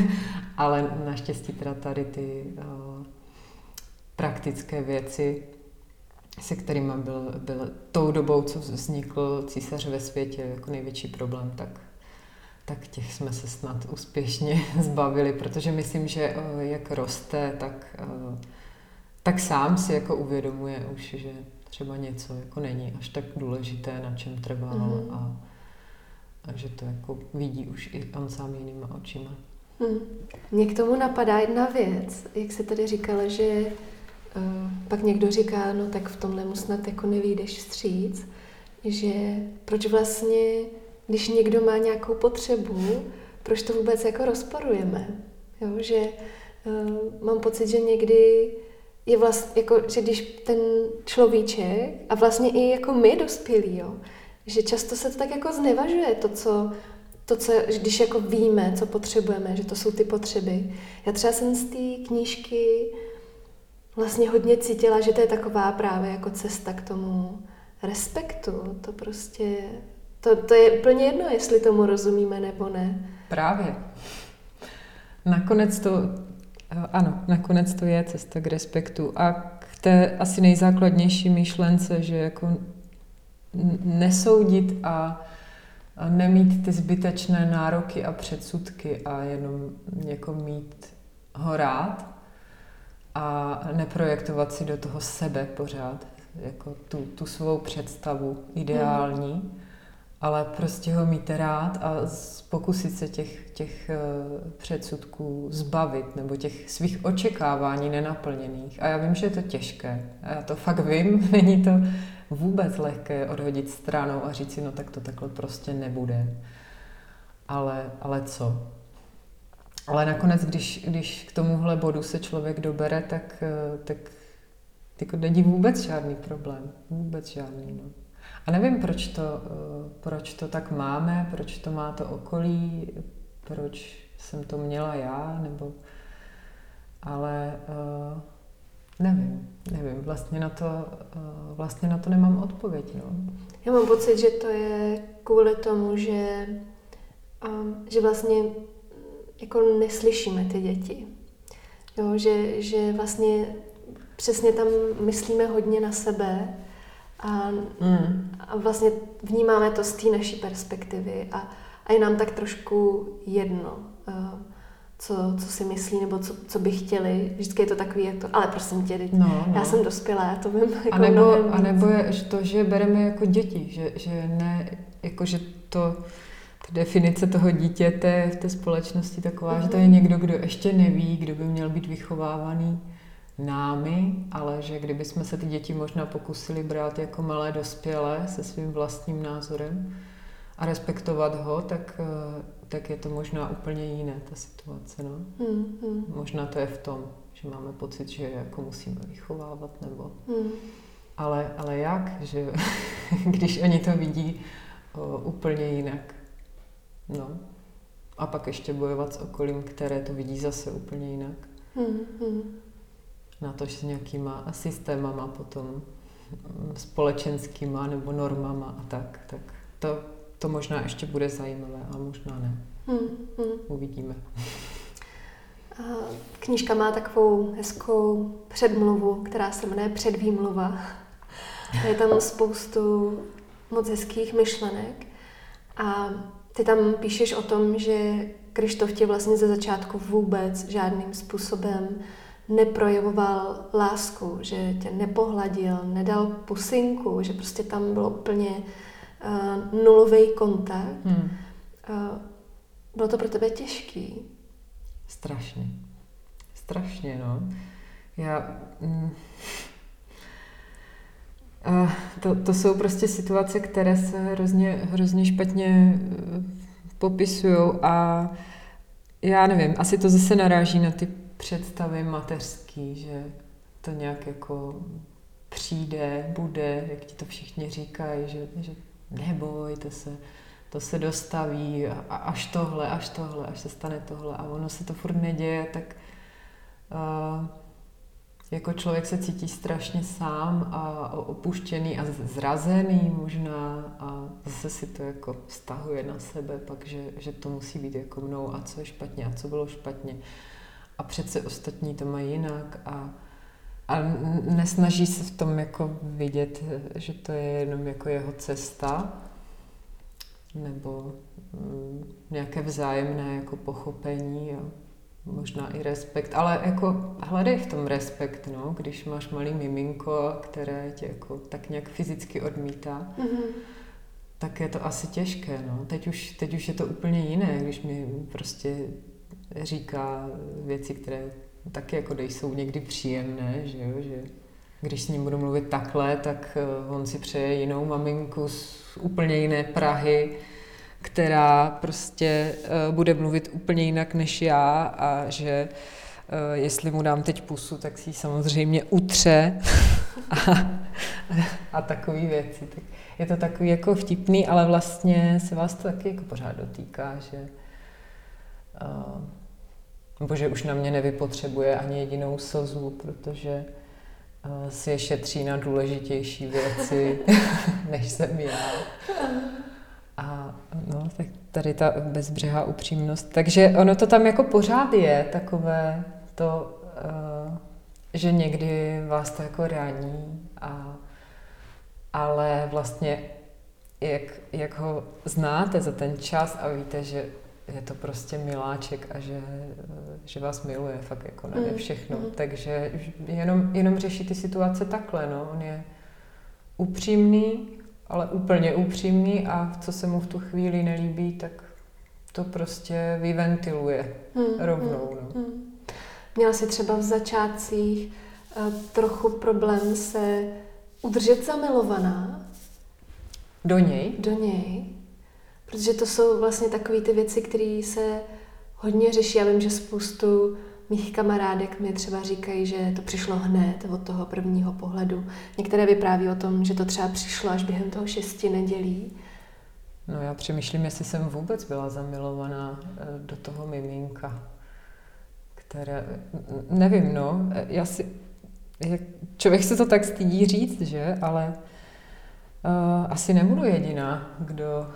(laughs) ale naštěstí teda tady ty uh, praktické věci, se kterými byl, byl tou dobou, co vznikl císař ve světě jako největší problém, tak, tak těch jsme se snad úspěšně (laughs) zbavili, protože myslím, že uh, jak roste, tak, uh, tak sám si jako uvědomuje už, že třeba něco jako není až tak důležité, na čem trval mm-hmm. a a že to jako vidí už i on sám jinýma očima. Hmm. Mně k tomu napadá jedna věc, jak se tady říkala, že uh, pak někdo říká, no tak v tomhle mu snad jako nevídeš vstříc, že proč vlastně, když někdo má nějakou potřebu, proč to vůbec jako rozporujeme. Jo, že uh, mám pocit, že někdy je vlastně, jako, že když ten človíček, a vlastně i jako my dospělí, jo, že často se to tak jako znevažuje, to, co, to, co, když jako víme, co potřebujeme, že to jsou ty potřeby. Já třeba jsem z té knížky vlastně hodně cítila, že to je taková právě jako cesta k tomu respektu. To prostě, to, to je úplně jedno, jestli tomu rozumíme nebo ne. Právě. Nakonec to, ano, nakonec to je cesta k respektu a k té asi nejzákladnější myšlence, že jako nesoudit a nemít ty zbytečné nároky a předsudky a jenom jako mít ho rád a neprojektovat si do toho sebe pořád, jako tu, tu svou představu ideální, mm. ale prostě ho mít rád a pokusit se těch, těch eh, předsudků zbavit nebo těch svých očekávání nenaplněných. A já vím, že je to těžké. A já to fakt vím, (laughs) není to vůbec lehké odhodit stranou a říct si, no tak to takhle prostě nebude. Ale, ale co? Ale nakonec, když, když k tomuhle bodu se člověk dobere, tak, eh, tak jako není vůbec žádný problém. Vůbec žádný. No. A nevím, proč to, eh, proč to tak máme, proč to má to okolí, proč jsem to měla já, nebo... Ale uh, nevím, nevím, vlastně na to, uh, vlastně na to nemám odpověď. No. Já mám pocit, že to je kvůli tomu, že, um, že vlastně jako neslyšíme ty děti. Jo, že, že vlastně přesně tam myslíme hodně na sebe a, mm. a vlastně vnímáme to z té naší perspektivy a, a je nám tak trošku jedno, uh, co, co si myslí nebo co, co by chtěli. Vždycky je to takový, jak to, ale prosím tě, no, no. já jsem dospělá, já to vím jako a nebo, a nebo je to, že bereme jako děti, že, že ne, jako že to definice toho dítěte v té společnosti taková, mm-hmm. že to je mhm. někdo, kdo ještě neví, kdo by měl být vychovávaný námi, ale že kdyby jsme se ty děti možná pokusili brát jako malé dospělé se svým vlastním názorem a respektovat ho, tak, eh, tak je to možná úplně jiné, ta situace. No? Mm-hmm. Možná to je v tom, že máme pocit, že jako musíme vychovávat nebo... Mm. Ale, ale jak, že (laughs) když oni to vidí o, úplně jinak. No. A pak ještě bojovat s okolím, které to vidí zase úplně jinak. Mm-hmm na to, s nějakýma systémama potom mm, společenskýma nebo normama a tak, tak to, to možná ještě bude zajímavé, ale možná ne. Hmm, hmm. Uvidíme. Knížka má takovou hezkou předmluvu, která se jmenuje Předvýmluva. Je tam spoustu moc hezkých myšlenek a ty tam píšeš o tom, že Krištof tě vlastně ze začátku vůbec žádným způsobem neprojevoval lásku, že tě nepohladil, nedal pusinku, že prostě tam bylo úplně uh, nulový kontakt. Hmm. Uh, bylo to pro tebe těžký? Strašně. Strašně, no. Já... Mm, uh, to, to jsou prostě situace, které se hrozně, hrozně špatně popisují a já nevím, asi to zase naráží na ty představy mateřský, že to nějak jako přijde, bude, jak ti to všichni říkají, že, že nebojte se, to se dostaví a až tohle, až tohle, až se stane tohle a ono se to furt neděje, tak uh, jako člověk se cítí strašně sám a opuštěný a zrazený možná a zase si to jako stahuje na sebe pak, že, že to musí být jako mnou a co je špatně a co bylo špatně. A přece ostatní to mají jinak a, a nesnaží se v tom jako vidět, že to je jenom jako jeho cesta nebo mm, nějaké vzájemné jako pochopení a možná i respekt, ale jako hledej v tom respekt, no, když máš malý miminko, které tě jako tak nějak fyzicky odmítá, mm-hmm. tak je to asi těžké, no. Teď už, teď už je to úplně jiné, když mi prostě říká věci, které taky jako jsou někdy příjemné, že jo, že když s ním budu mluvit takhle, tak eh, on si přeje jinou maminku z úplně jiné Prahy, která prostě uh, bude mluvit úplně jinak než já a že uh, jestli mu dám teď pusu, tak si ji samozřejmě utře (laughs) a, a takové věci. Tak je to takový jako vtipný, ale vlastně se vás to taky jako pořád dotýká, že nebo že už na mě nevypotřebuje ani jedinou slzu, protože uh, si je šetří na důležitější věci, (laughs) než jsem já. A no, tak tady ta bezbřehá upřímnost. Takže ono to tam jako pořád je takové to, uh, že někdy vás to jako rání, a, ale vlastně jak, jak ho znáte za ten čas a víte, že je to prostě miláček a že, že vás miluje fakt jako na mm. všechno. Mm. Takže jenom, jenom řeší ty situace takhle, no. On je upřímný, ale úplně upřímný a co se mu v tu chvíli nelíbí, tak to prostě vyventiluje mm. rovnou, no. Mm. Měla jsi třeba v začátcích uh, trochu problém se udržet zamilovaná? Do něj? Do něj. Protože to jsou vlastně takové ty věci, které se hodně řeší. Já vím, že spoustu mých kamarádek mi třeba říkají, že to přišlo hned od toho prvního pohledu. Některé vypráví o tom, že to třeba přišlo až během toho šesti nedělí. No já přemýšlím, jestli jsem vůbec byla zamilovaná eh, do toho miminka, které, nevím, no, já si, člověk se to tak stydí říct, že, ale Uh, asi nebudu jediná, kdo,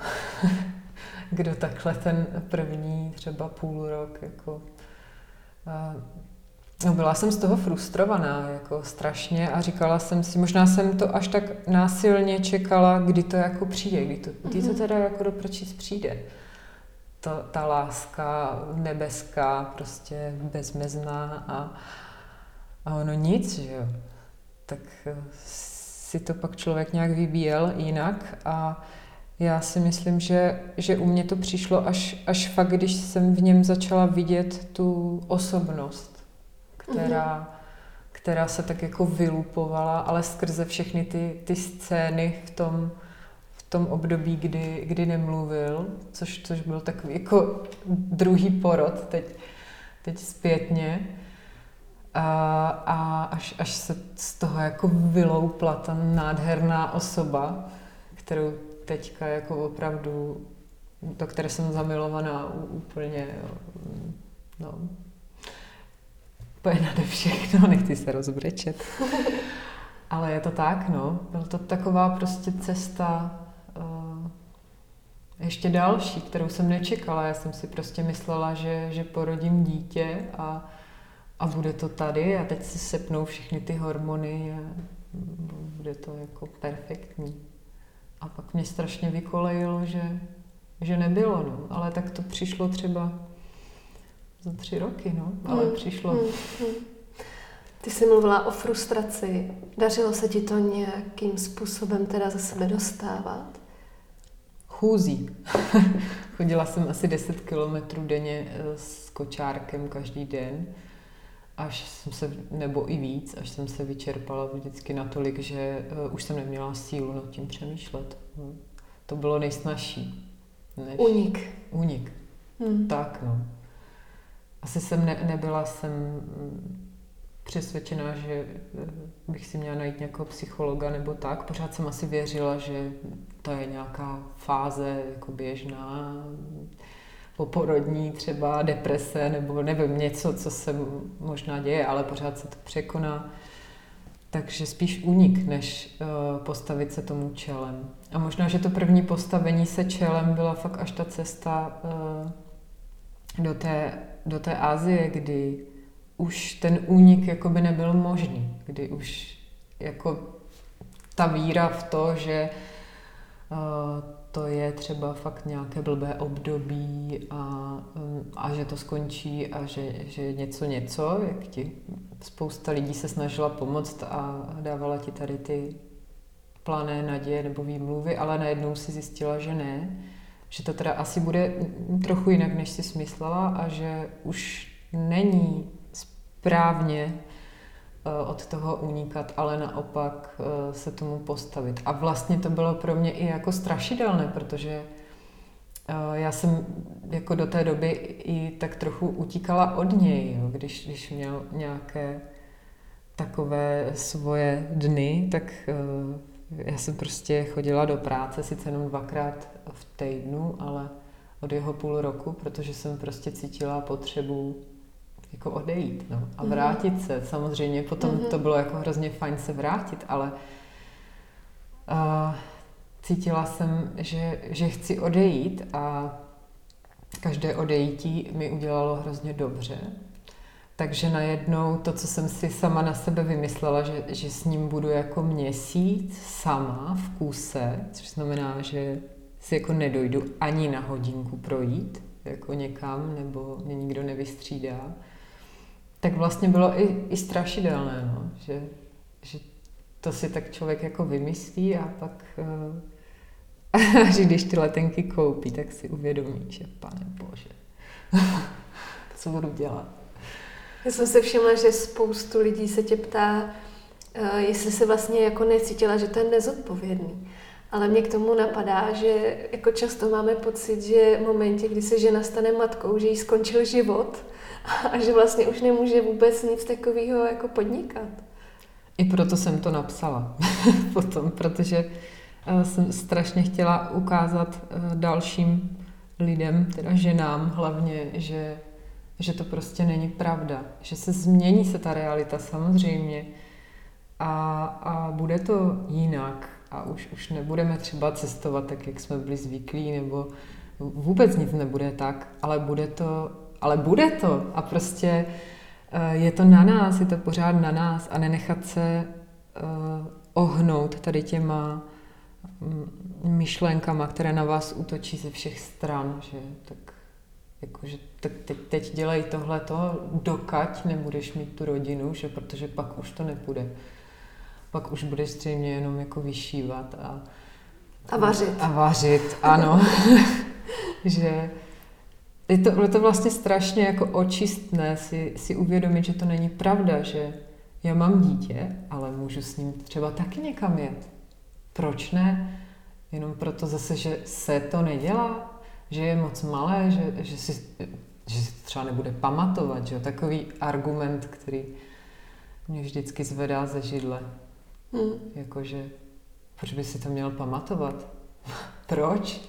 (laughs) kdo takhle ten první třeba půl rok jako uh, No, byla jsem z toho frustrovaná, jako strašně a říkala jsem si, možná jsem to až tak násilně čekala, kdy to jako přijde, kdy to, kdy to mhm. teda jako do prčic přijde. To, ta láska nebeská, prostě bezmezná a, a ono nic, že jo. Tak si to pak člověk nějak vybíjel jinak a já si myslím, že, že u mě to přišlo až, až fakt, když jsem v něm začala vidět tu osobnost, která, mm-hmm. která se tak jako vylupovala, ale skrze všechny ty, ty scény v tom, v tom období, kdy, kdy nemluvil, což, což byl takový jako druhý porod teď, teď zpětně. A, a až, až se z toho jako vyloupla ta nádherná osoba, kterou teďka jako opravdu, do které jsem zamilovaná úplně, no, úplně nade všechno, (laughs) nechci se rozbrečet. Ale je to tak, no. Byla to taková prostě cesta uh, ještě další, kterou jsem nečekala. Já jsem si prostě myslela, že, že porodím dítě a a bude to tady a teď si sepnou všechny ty hormony a bude to jako perfektní. A pak mě strašně vykolejilo, že, že nebylo, no. Ale tak to přišlo třeba za tři roky, no. Ale hmm. přišlo. Hmm. Ty jsi mluvila o frustraci. Dařilo se ti to nějakým způsobem teda za sebe dostávat? Chůzí. (laughs) Chodila jsem asi 10 kilometrů denně eh, s kočárkem každý den až jsem se, nebo i víc, až jsem se vyčerpala vždycky natolik, že uh, už jsem neměla sílu nad tím přemýšlet. No. To bylo nejsnažší. Než... Unik. Unik. Hmm. Tak, no. Asi jsem ne, nebyla jsem mm, přesvědčená, že eh, bych si měla najít nějakého psychologa nebo tak. Pořád jsem asi věřila, že to je nějaká fáze jako běžná, poporodní třeba deprese nebo nevím, něco, co se možná děje, ale pořád se to překoná. Takže spíš unik, než uh, postavit se tomu čelem. A možná, že to první postavení se čelem byla fakt až ta cesta uh, do, té, do té Asie, kdy už ten únik jako by nebyl možný, kdy už jako ta víra v to, že uh, to je třeba fakt nějaké blbé období a, um, a že to skončí a že, že něco něco, jak ti spousta lidí se snažila pomoct a dávala ti tady ty plané naděje nebo výmluvy, ale najednou si zjistila, že ne, že to teda asi bude trochu jinak, než si smyslela a že už není správně Eh, od toho unikat, ale naopak eh, se tomu postavit. A vlastně to bylo pro mě i jako strašidelné, protože eh, já jsem jako do té doby i tak trochu utíkala od něj, jo. Když, když měl nějaké takové svoje dny, tak já jsem prostě chodila do práce, sice jenom dvakrát v týdnu, ale od jeho půl roku, protože jsem prostě cítila potřebu jako odejít no, a mhm. vrátit se. Samozřejmě potom mm-hmm. to bylo jako hrozně fajn se vrátit, ale uh, cítila jsem, že, že chci odejít a každé odejítí mi udělalo hrozně dobře. Takže najednou to, co jsem si sama na sebe vymyslela, že, že s ním budu jako měsíc sama v kuse, což znamená, že si jako nedojdu ani na hodinku projít jako někam, nebo mě nikdo nevystřídá, tak vlastně bylo i, i strašidelné, no, že, že to si tak člověk jako vymyslí a pak, (laughs) uh, že když ty letenky koupí, tak si uvědomí, že pane bože, (laughs) co budu dělat. Já jsem se všimla, že spoustu lidí se tě ptá, uh, jestli se vlastně jako necítila, že to je nezodpovědný. Ale mě k tomu napadá, že jako často máme pocit, že v momentě, kdy se žena stane matkou, že jí skončil život (laughs) a že vlastně už nemůže vůbec nic takového jako podnikat. I proto jsem to napsala (laughs) potom, protože eh, jsem strašně chtěla ukázat eh, dalším lidem, teda ženám hlavně, že, že to prostě není pravda, že se změní se ta realita samozřejmě. A, a bude to jinak. A už, už nebudeme třeba cestovat tak, jak jsme byli zvyklí, nebo vůbec nic nebude tak, ale bude to, ale bude to a prostě eh, je to na nás, je to pořád na nás a nenechat se uh, ohnout tady těma mm, myšlenkama, které na vás útočí ze všech stran, že tak jakože tak teď, teď dělej tohleto, dokať nebudeš mít tu rodinu, že protože pak už to nepůjde pak už budeš zřejmě jenom jako vyšívat a, a vařit. A vařit, ano. (laughs) že je to, je to vlastně strašně jako očistné si, si uvědomit, že to není pravda, že já mám dítě, ale můžu s ním třeba taky někam jet. Proč ne? Jenom proto zase, že se to nedělá, že je moc malé, že, že, si, že si to třeba nebude pamatovat. Že? Takový argument, který mě vždycky zvedá ze židle. Hmm. Jakože, proč by si to měl pamatovat? (laughs) proč?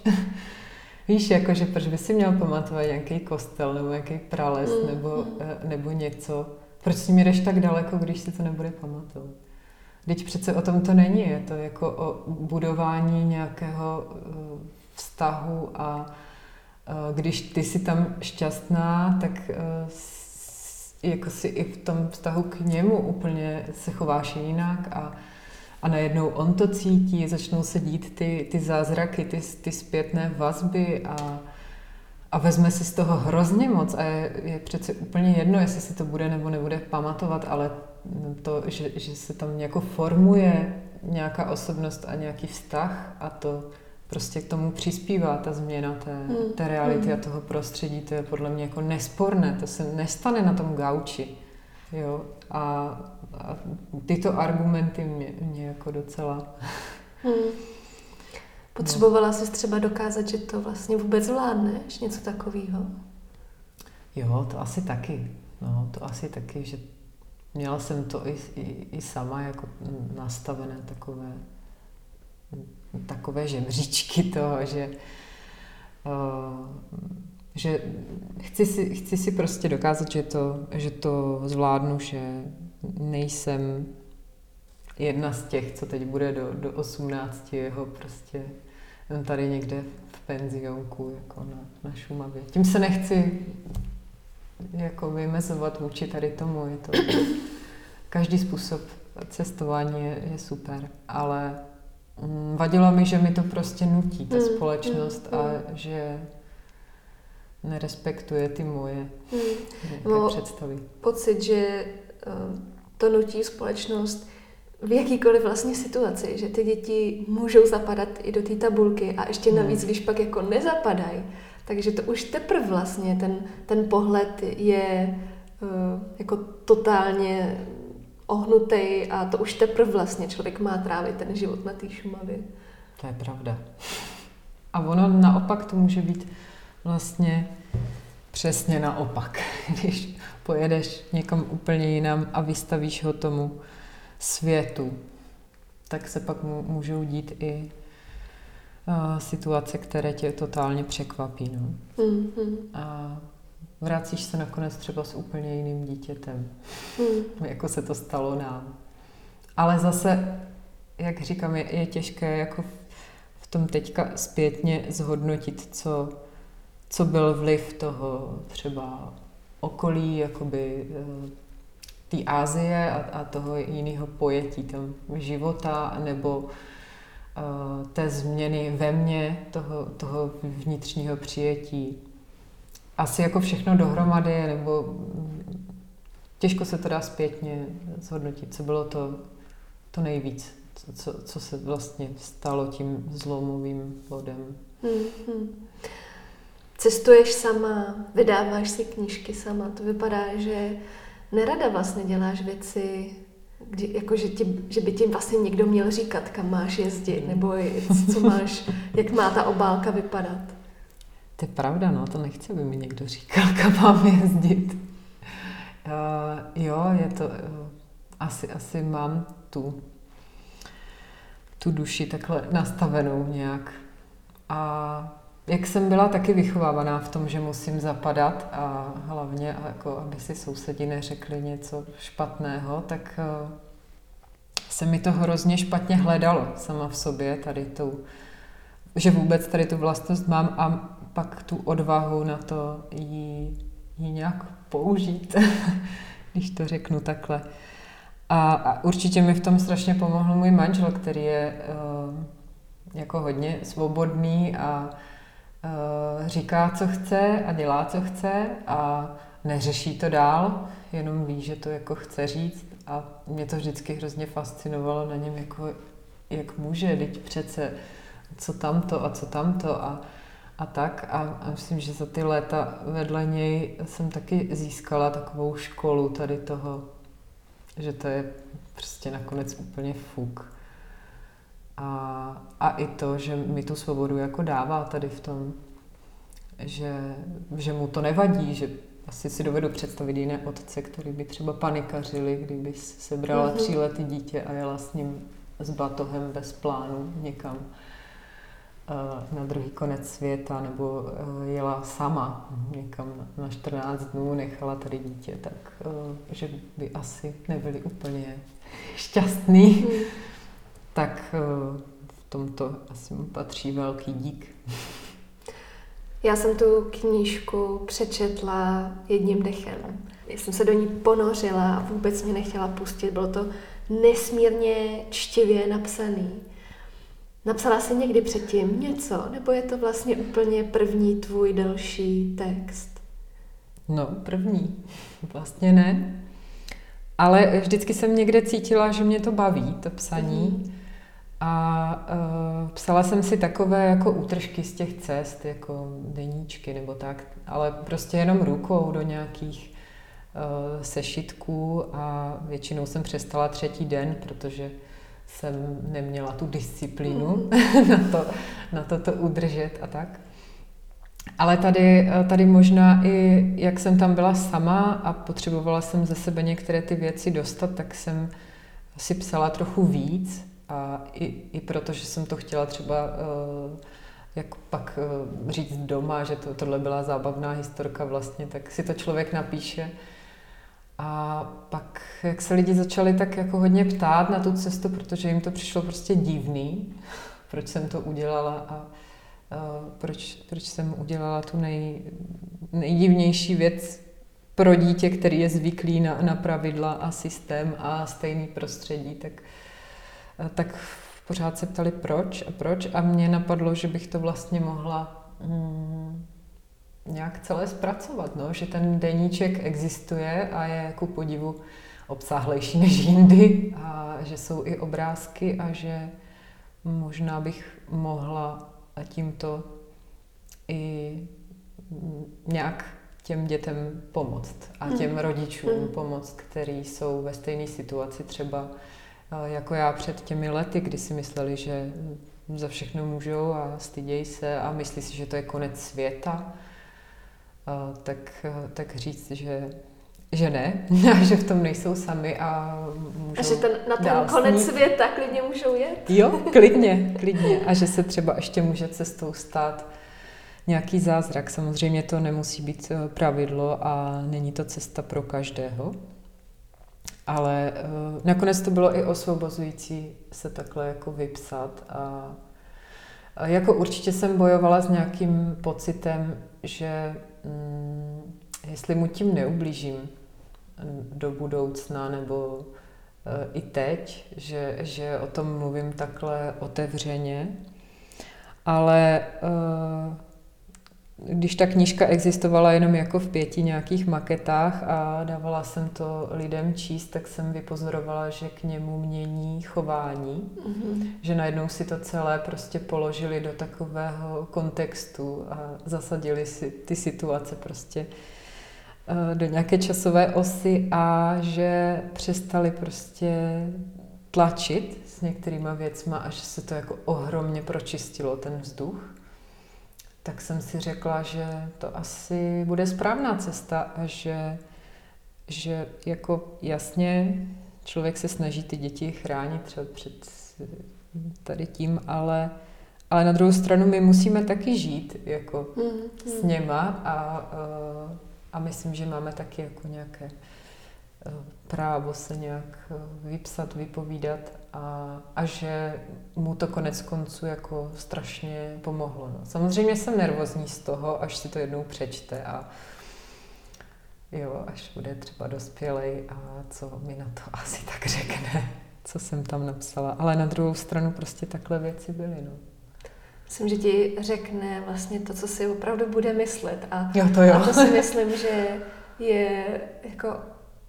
Víš, jakože proč by si měl pamatovat nějaký kostel nebo nějaký prales hmm. nebo, hmm. Eh, nebo něco? Proč s ním jdeš tak daleko, když si to nebude pamatovat? Teď přece o tom to není, je to jako o budování nějakého eh, vztahu a eh, když ty jsi tam šťastná, tak jako si i v tom vztahu k němu úplně se chováš jinak a, a najednou on to cítí, začnou se dít ty, ty zázraky, ty, ty zpětné vazby a, a vezme si z toho hrozně moc a je, je přece úplně jedno, jestli si to bude nebo nebude pamatovat, ale to, že, že se tam jako formuje nějaká osobnost a nějaký vztah a to prostě k tomu přispívá ta změna té, hmm. té reality hmm. a toho prostředí, to je podle mě jako nesporné, to se nestane na tom gauči. Jo? A, a tyto argumenty mě, mě jako docela... Hmm. Potřebovala jsi třeba dokázat, že to vlastně vůbec zvládneš, něco takového? Jo, to asi taky. No, to asi taky, že měla jsem to i, i, i sama jako nastavené takové takové žebříčky toho, že, uh, že chci, si, chci si prostě dokázat, že to, že to zvládnu, že nejsem jedna z těch, co teď bude do, do 18 jeho prostě tady někde v penzionku jako na, na Šumavě. Tím se nechci jako vymezovat vůči tady tomu. Je to, každý způsob cestování je, je super, ale Mm, vadilo mi, že mi to prostě nutí, ta mm, společnost mm, a že nerespektuje ty moje mm. no, představy. Pocit, že uh, to nutí společnost v jakýkoliv vlastně situaci, že ty děti můžou zapadat i do té tabulky a ještě mm. navíc, mm. když pak jako nezapadají, takže to už teprve vlastně ten, ten pohled je uh, jako totálně ohnutý a to už teprve vlastně člověk má trávit ten život na té Šumavě. To je pravda. A ono naopak to může být vlastně přesně naopak. (laughs) Když pojedeš někam úplně jinam a vystavíš ho tomu světu, tak se pak můžou dít i uh, situace, které tě totálně překvapí. No. Mm-hmm. A vracíš se nakonec třeba s úplně jiným dítětem, hmm. jako se to stalo nám. Ale zase, jak říkám, je, je těžké jako v tom teďka zpětně zhodnotit, co, co byl vliv toho třeba okolí jakoby eh, té Ázie a, a toho jiného pojetí tam života nebo uh, té změny ve mně, toho, toho vnitřního přijetí. Asi jako všechno dohromady, nebo těžko se to dá zpětně zhodnotit, co bylo to, to nejvíc, co, co, co se vlastně stalo tím zlomovým bodem. Mm-hmm. Cestuješ sama, vydáváš si knížky sama, to vypadá, že nerada vlastně děláš věci, kdy, jako že, ti, že by ti vlastně někdo měl říkat, kam máš jezdit, nebo co máš, jak má ta obálka vypadat. To je pravda, no, to nechci, aby mi někdo říkal, kam mám jezdit. Uh, jo, je to, uh, asi, asi mám tu, tu duši takhle nastavenou nějak. A jak jsem byla taky vychovávaná v tom, že musím zapadat a hlavně, jako, aby si sousedi neřekli něco špatného, tak uh, se mi to hrozně špatně hledalo sama v sobě, tady tu, že vůbec tady tu vlastnost mám a pak tu odvahu na to ji, ji nějak použít, (laughs) když to řeknu takhle. A, a určitě mi v tom strašně pomohl můj manžel, který je uh, jako hodně svobodný a říká, co chce a dělá, co chce a neřeší to dál, jenom ví, že to jako chce říct a mě to vždycky hrozně fascinovalo na něm, jako, jak může, teď přece, co tamto a co tamto a, a tak. A, a myslím, že za ty léta vedle něj jsem taky získala takovou školu tady toho, že to je prostě nakonec úplně fuk. A, a i to, že mi tu svobodu jako dává tady v tom, že, že mu to nevadí, že asi si dovedu představit jiné otce, který by třeba panikařili, kdyby sebrala mm-hmm. tříletý dítě a jela s ním s batohem bez plánu někam eh, na druhý konec světa, nebo eh, jela sama někam na 14 dnů, nechala tady dítě, tak eh, že by asi nebyli úplně šťastný. Mm. Tak v tomto asi mu patří velký dík. Já jsem tu knížku přečetla jedním dechem. Já jsem se do ní ponořila a vůbec mě nechtěla pustit. Bylo to nesmírně čtivě napsaný. Napsala jsi někdy předtím něco, nebo je to vlastně úplně první tvůj další text? No, první. Vlastně ne. Ale vždycky jsem někde cítila, že mě to baví, to psaní. Mm. A uh, psala jsem si takové jako útržky z těch cest, jako deníčky nebo tak, ale prostě jenom rukou do nějakých uh, sešitků a většinou jsem přestala třetí den, protože jsem neměla tu disciplínu mm. (laughs) na, to, na to to udržet a tak. Ale tady, tady možná i, jak jsem tam byla sama a potřebovala jsem ze sebe některé ty věci dostat, tak jsem si psala trochu víc a i, i proto, že jsem to chtěla třeba uh, jak pak uh, říct doma, že to, tohle byla zábavná historka vlastně, tak si to člověk napíše. A pak, jak se lidi začali tak jako hodně ptát na tu cestu, protože jim to přišlo prostě divný, (laughs) proč jsem to udělala a uh, proč, proč jsem udělala tu nej, nejdivnější věc pro dítě, který je zvyklý na, na pravidla a systém a stejný prostředí, tak uh, tak pořád se ptali proč a proč a mě napadlo, že bych to vlastně mohla mm, nějak celé zpracovat, no? že ten deníček existuje a je ku podivu obsáhlejší než jindy a že jsou i obrázky a že možná bych mohla tímto i nějak těm dětem pomoct a těm hmm. rodičům hmm. pomoct, který jsou ve stejné situaci třeba jako já před těmi lety, kdy si mysleli, že za všechno můžou a stydějí se a myslí si, že to je konec světa, tak, tak říct, že že ne, (laughs) a že v tom nejsou sami a můžou A že ten, na ten konec snít. světa klidně můžou jet. Jo, (laughs) klidně, klidně. A že se třeba ještě může cestou stát nějaký zázrak. Samozřejmě to nemusí být eh, pravidlo a není to cesta pro každého. Ale uh, nakonec to bylo i osvobozující se takhle jako vypsat a, a jako určitě jsem bojovala s nějakým pocitem, že, mm, jestli mu tím neublížím do budoucna nebo eh, i teď, že, že o tom mluvím takhle otevřeně. Ale eh, když ta knížka existovala jenom jako v pěti nějakých maketách a dávala jsem to lidem číst, tak jsem vypozorovala, že k němu mění chování, mm-hmm. že najednou si to celé prostě položili do takového kontextu a zasadili si ty situace prostě eh, do nějaké časové osy a že přestali prostě tlačit s některýma věcma, až se to jako ohromně pročistilo, ten vzduch tak jsem si řekla, že to asi bude správná cesta a že, že jako jasně člověk se snaží ty děti chránit třeba před tady tím, ale, ale na druhou stranu my musíme taky žít jako mm, mm. s něma a, a, myslím, že máme taky jako nějaké právo se nějak eh, vypsat, vypovídat a, a že mu to konec konců jako strašně pomohlo. No. Samozřejmě jsem nervózní z toho, až si to jednou přečte a jo, až bude třeba dospělej a co mi na to (laughs) asi tak řekne, co jsem tam napsala. Ale na druhou stranu prostě takhle věci byly. No. Myslím, že ti řekne vlastně to, co si opravdu bude myslet. A, jo, to jo. a to si myslím, že je jako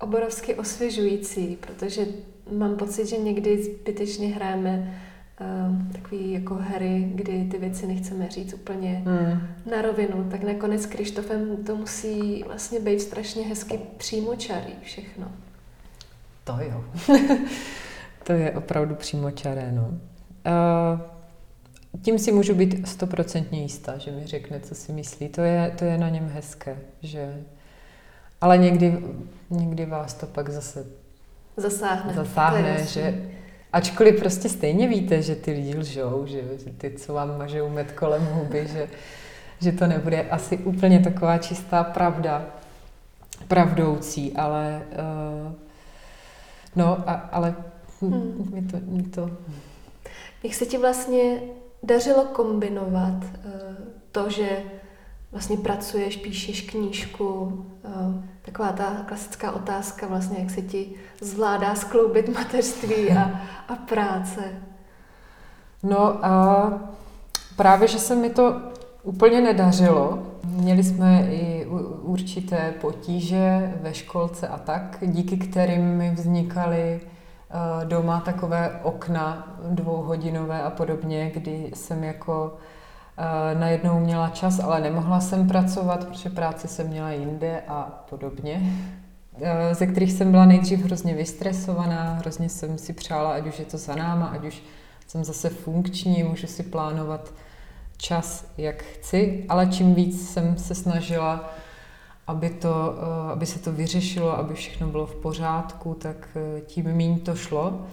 obrovsky osvěžující, protože mám pocit, že někdy zbytečně hrajeme uh, takový jako hry, kdy ty věci nechceme říct úplně mm. na rovinu, tak nakonec Krištofem to musí vlastně být strašně hezky přímočarý všechno. To jo. (laughs) to je opravdu přímočaré, no. Uh, tím si můžu být stoprocentně jistá, že mi řekne, co si myslí. To je, to je na něm hezké, že ale někdy, někdy vás to pak zase zasáhne, zasáhne že ačkoliv prostě stejně víte, že ty lidi lžou, že, že ty, co vám mažou med kolem huby, že, že to nebude asi úplně taková čistá pravda, pravdoucí, ale uh, no, a, ale hmm. mi, to, mi to... Jak se ti vlastně dařilo kombinovat uh, to, že vlastně pracuješ, píšeš knížku, taková ta klasická otázka vlastně, jak se ti zvládá skloubit (laughs) mateřství a, a práce. No a právě, že se mi to úplně nedařilo. Měli jsme i určité potíže ve školce a tak, díky kterým mi vznikaly eh, doma takové okna dvouhodinové a podobně, kdy jsem jako Eh, najednou měla čas, ale nemohla jsem pracovat, protože práce jsem měla jinde a podobně, eh, ze kterých jsem byla nejdřív hrozně vystresovaná, hrozně jsem si přála, ať už je to za náma, ať už jsem zase funkční, můžu si plánovat čas, jak chci, ale čím víc jsem se snažila, aby, to, eh, aby se to vyřešilo, aby všechno bylo v pořádku, tak tím méně to šlo.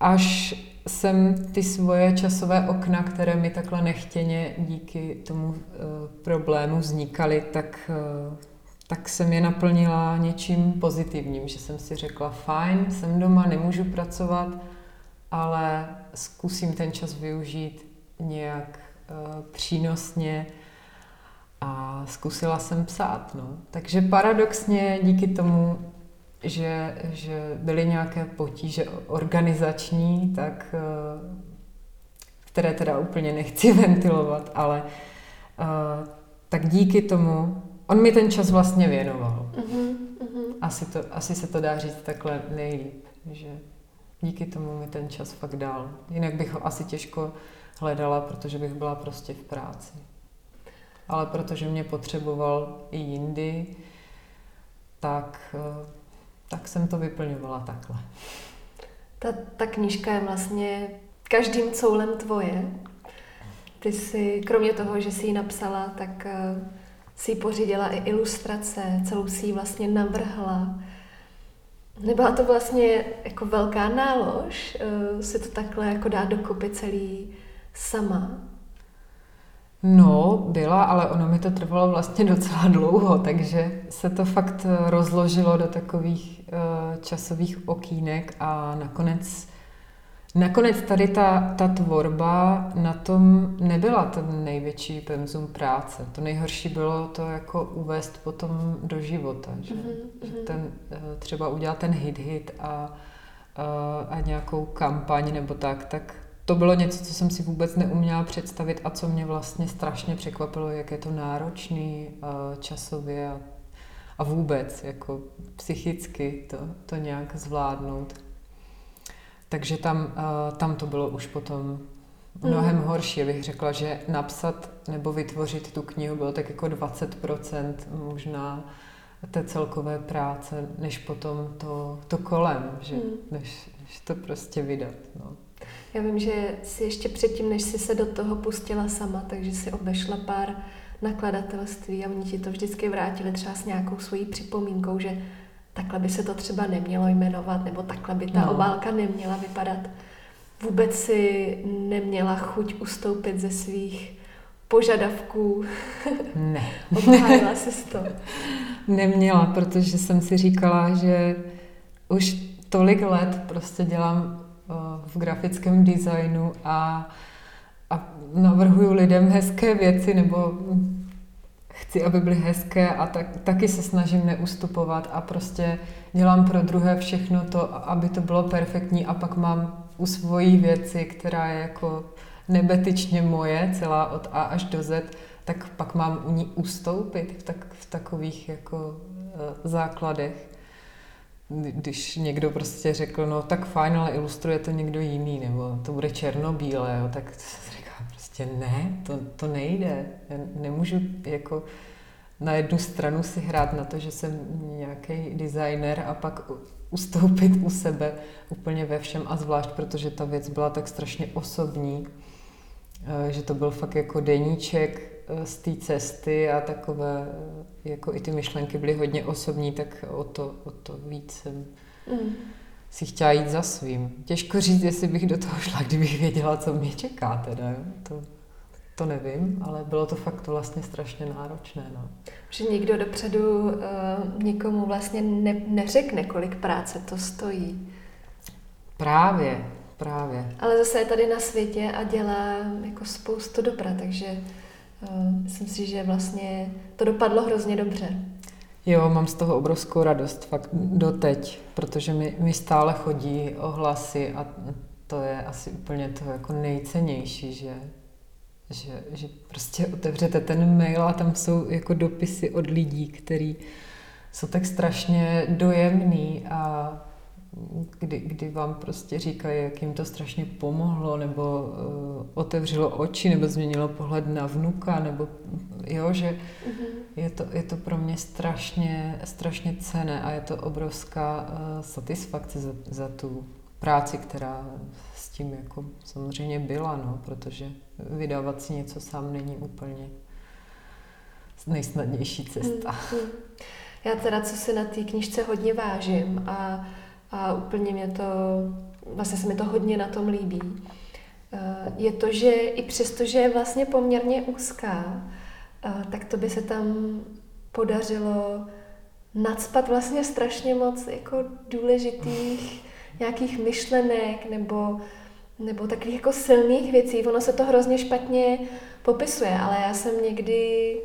Až jsem ty svoje časové okna, které mi takhle nechtěně díky tomu uh, problému vznikaly, tak, uh, tak jsem je naplnila něčím pozitivním, že jsem si řekla, fajn, jsem doma, nemůžu pracovat, ale zkusím ten čas využít nějak uh, přínosně a zkusila jsem psát. No. Takže paradoxně díky tomu že, že byly nějaké potíže organizační, tak, eh, které teda úplně nechci (laughs) ventilovat, ale eh, tak díky tomu, on mi ten čas vlastně věnoval. Uh-huh, uh-huh. Asi, to, asi se to dá říct takhle nejlíp, že díky tomu mi ten čas fakt dal. Jinak bych ho asi těžko hledala, protože bych byla prostě v práci. Ale protože mě potřeboval i jindy, tak eh, tak jsem to vyplňovala takhle. Ta, ta knížka je vlastně každým coulem tvoje. Ty si, kromě toho, že jsi ji napsala, tak uh, si ji pořídila i ilustrace, celou si ji vlastně navrhla. Nebyla to vlastně jako velká nálož uh, si to takhle jako dát dokupy celý sama? No, byla, ale ono mi to trvalo vlastně docela (laughs) dlouho, takže se to fakt eh, rozložilo do takových uh, časových okýnek a nakonec Nakonec tady ta, ta tvorba na tom nebyla ten největší penzum práce. To nejhorší bylo to jako uvést potom do života. Že, mm-hmm. že ten, eh, třeba udělat ten hit hit a, a, a nějakou kampaň nebo tak, tak to bylo něco, co jsem si vůbec neuměla představit a co mě vlastně strašně překvapilo, jak je to náročný časově a, a vůbec jako psychicky to, to nějak zvládnout. Takže tam, tam to bylo už potom mnohem mm. horší. Bych řekla, že napsat nebo vytvořit tu knihu bylo tak jako 20% možná té celkové práce, než potom to, to kolem, že, mm. než, než to prostě vydat. No. Já vím, že si ještě předtím, než si se do toho pustila sama, takže si obešla pár nakladatelství a oni ti to vždycky vrátili třeba s nějakou svojí připomínkou, že takhle by se to třeba nemělo jmenovat, nebo takhle by ta no. obálka neměla vypadat. Vůbec si neměla chuť ustoupit ze svých požadavků. (laughs) Ne. (laughs) Obhájila jsi to. Neměla, protože jsem si říkala, že už tolik let prostě dělám v grafickém designu a, a navrhuju lidem hezké věci nebo chci, aby byly hezké a tak, taky se snažím neustupovat a prostě dělám pro druhé všechno to, aby to bylo perfektní a pak mám u svojí věci, která je jako nebetyčně moje, celá od A až do Z, tak pak mám u ní ustoupit v, tak, v takových jako e, základech když někdo prostě řekl, no tak fajn, ale ilustruje to někdo jiný, nebo to bude černobílé, jo, tak říká prostě ne, to, to nejde. Já nemůžu jako na jednu stranu si hrát na to, že jsem nějaký designer a pak ustoupit u sebe úplně ve všem a zvlášť, protože ta věc byla tak strašně osobní, eh, že to byl fakt jako deníček z té cesty a takové jako i ty myšlenky byly hodně osobní, tak o to, o to víc jsem mm. si chtěla jít za svým. Těžko říct, jestli bych do toho šla, kdybych věděla, co mě čeká teda. Jo? To, to nevím, ale bylo to fakt vlastně strašně náročné. No. Že nikdo dopředu uh, nikomu vlastně ne, neřekne, kolik práce to stojí. Právě, právě. Ale zase je tady na světě a dělá jako spoustu dobra, takže Eh, myslím si, že vlastně to dopadlo hrozně dobře. Jo, mám z toho obrovskou radost, fakt doteď, protože mi, mi stále chodí ohlasy a to je asi úplně to jako nejcennější, že, že, že prostě otevřete ten mail a tam jsou jako dopisy od lidí, který jsou tak strašně dojemný a kdy, kdy vám prostě říkají, jak jim to strašně pomohlo, nebo uh, otevřelo oči, nebo změnilo pohled na vnuka, nebo jo, že mm-hmm. je, to, je to pro mě strašně, strašně cené a je to obrovská uh, satisfakce za, za tu práci, která s tím jako samozřejmě byla, no, protože vydávat si něco sám není úplně nejsnadnější cesta. Mm-hmm. Já teda, co si na té knižce hodně vážím a a úplně mě to, vlastně se mi to hodně na tom líbí, eh, je to, že i přesto, že je vlastně poměrně úzká, eh, tak to by se tam podařilo nadspat vlastně strašně moc jako důležitých nějakých myšlenek nebo, nebo takových jako silných věcí. Ono se to hrozně špatně popisuje, ale já jsem někdy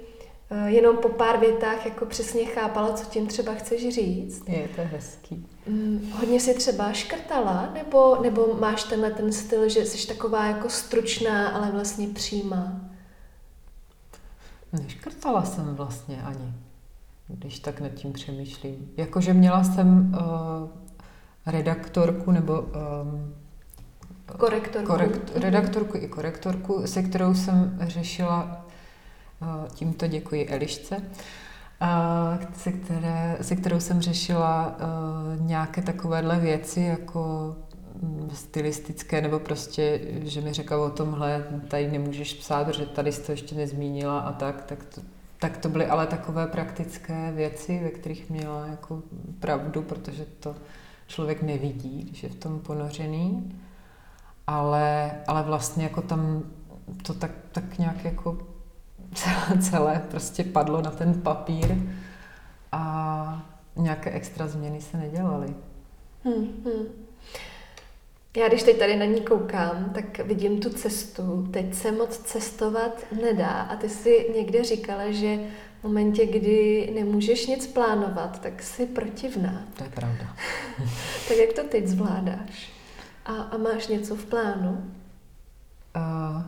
jenom po pár větách jako přesně chápala, co tím třeba chceš říct. Je to hezký. Mm, hodně si třeba škrtala, nebo, nebo máš tenhle ten styl, že jsi taková jako stručná, ale vlastně přímá? Neškrtala jsem vlastně ani, když tak nad tím přemýšlím. Jakože měla jsem uh, redaktorku nebo um, korektorku. Korekt, redaktorku i korektorku, se kterou jsem řešila Tímto děkuji Elišce, se, které, se kterou jsem řešila nějaké takovéhle věci, jako mm, stylistické, nebo prostě, že mi řekla o tomhle, tady nemůžeš psát, protože tady jsi to ještě nezmínila a tak, tak to, tak to byly ale takové praktické věci, ve kterých měla jako pravdu, protože to člověk nevidí, když je v tom ponořený. Ale, ale vlastně jako tam to tak, tak nějak jako celé prostě padlo na ten papír a nějaké extra změny se nedělaly. Hmm, hmm. Já když teď tady na ní koukám, tak vidím tu cestu. Teď se moc cestovat nedá. A ty si někde říkala, že v momentě, kdy nemůžeš nic plánovat, tak jsi protivná. To je pravda. (laughs) tak jak to teď zvládáš? A, a máš něco v plánu? Uh,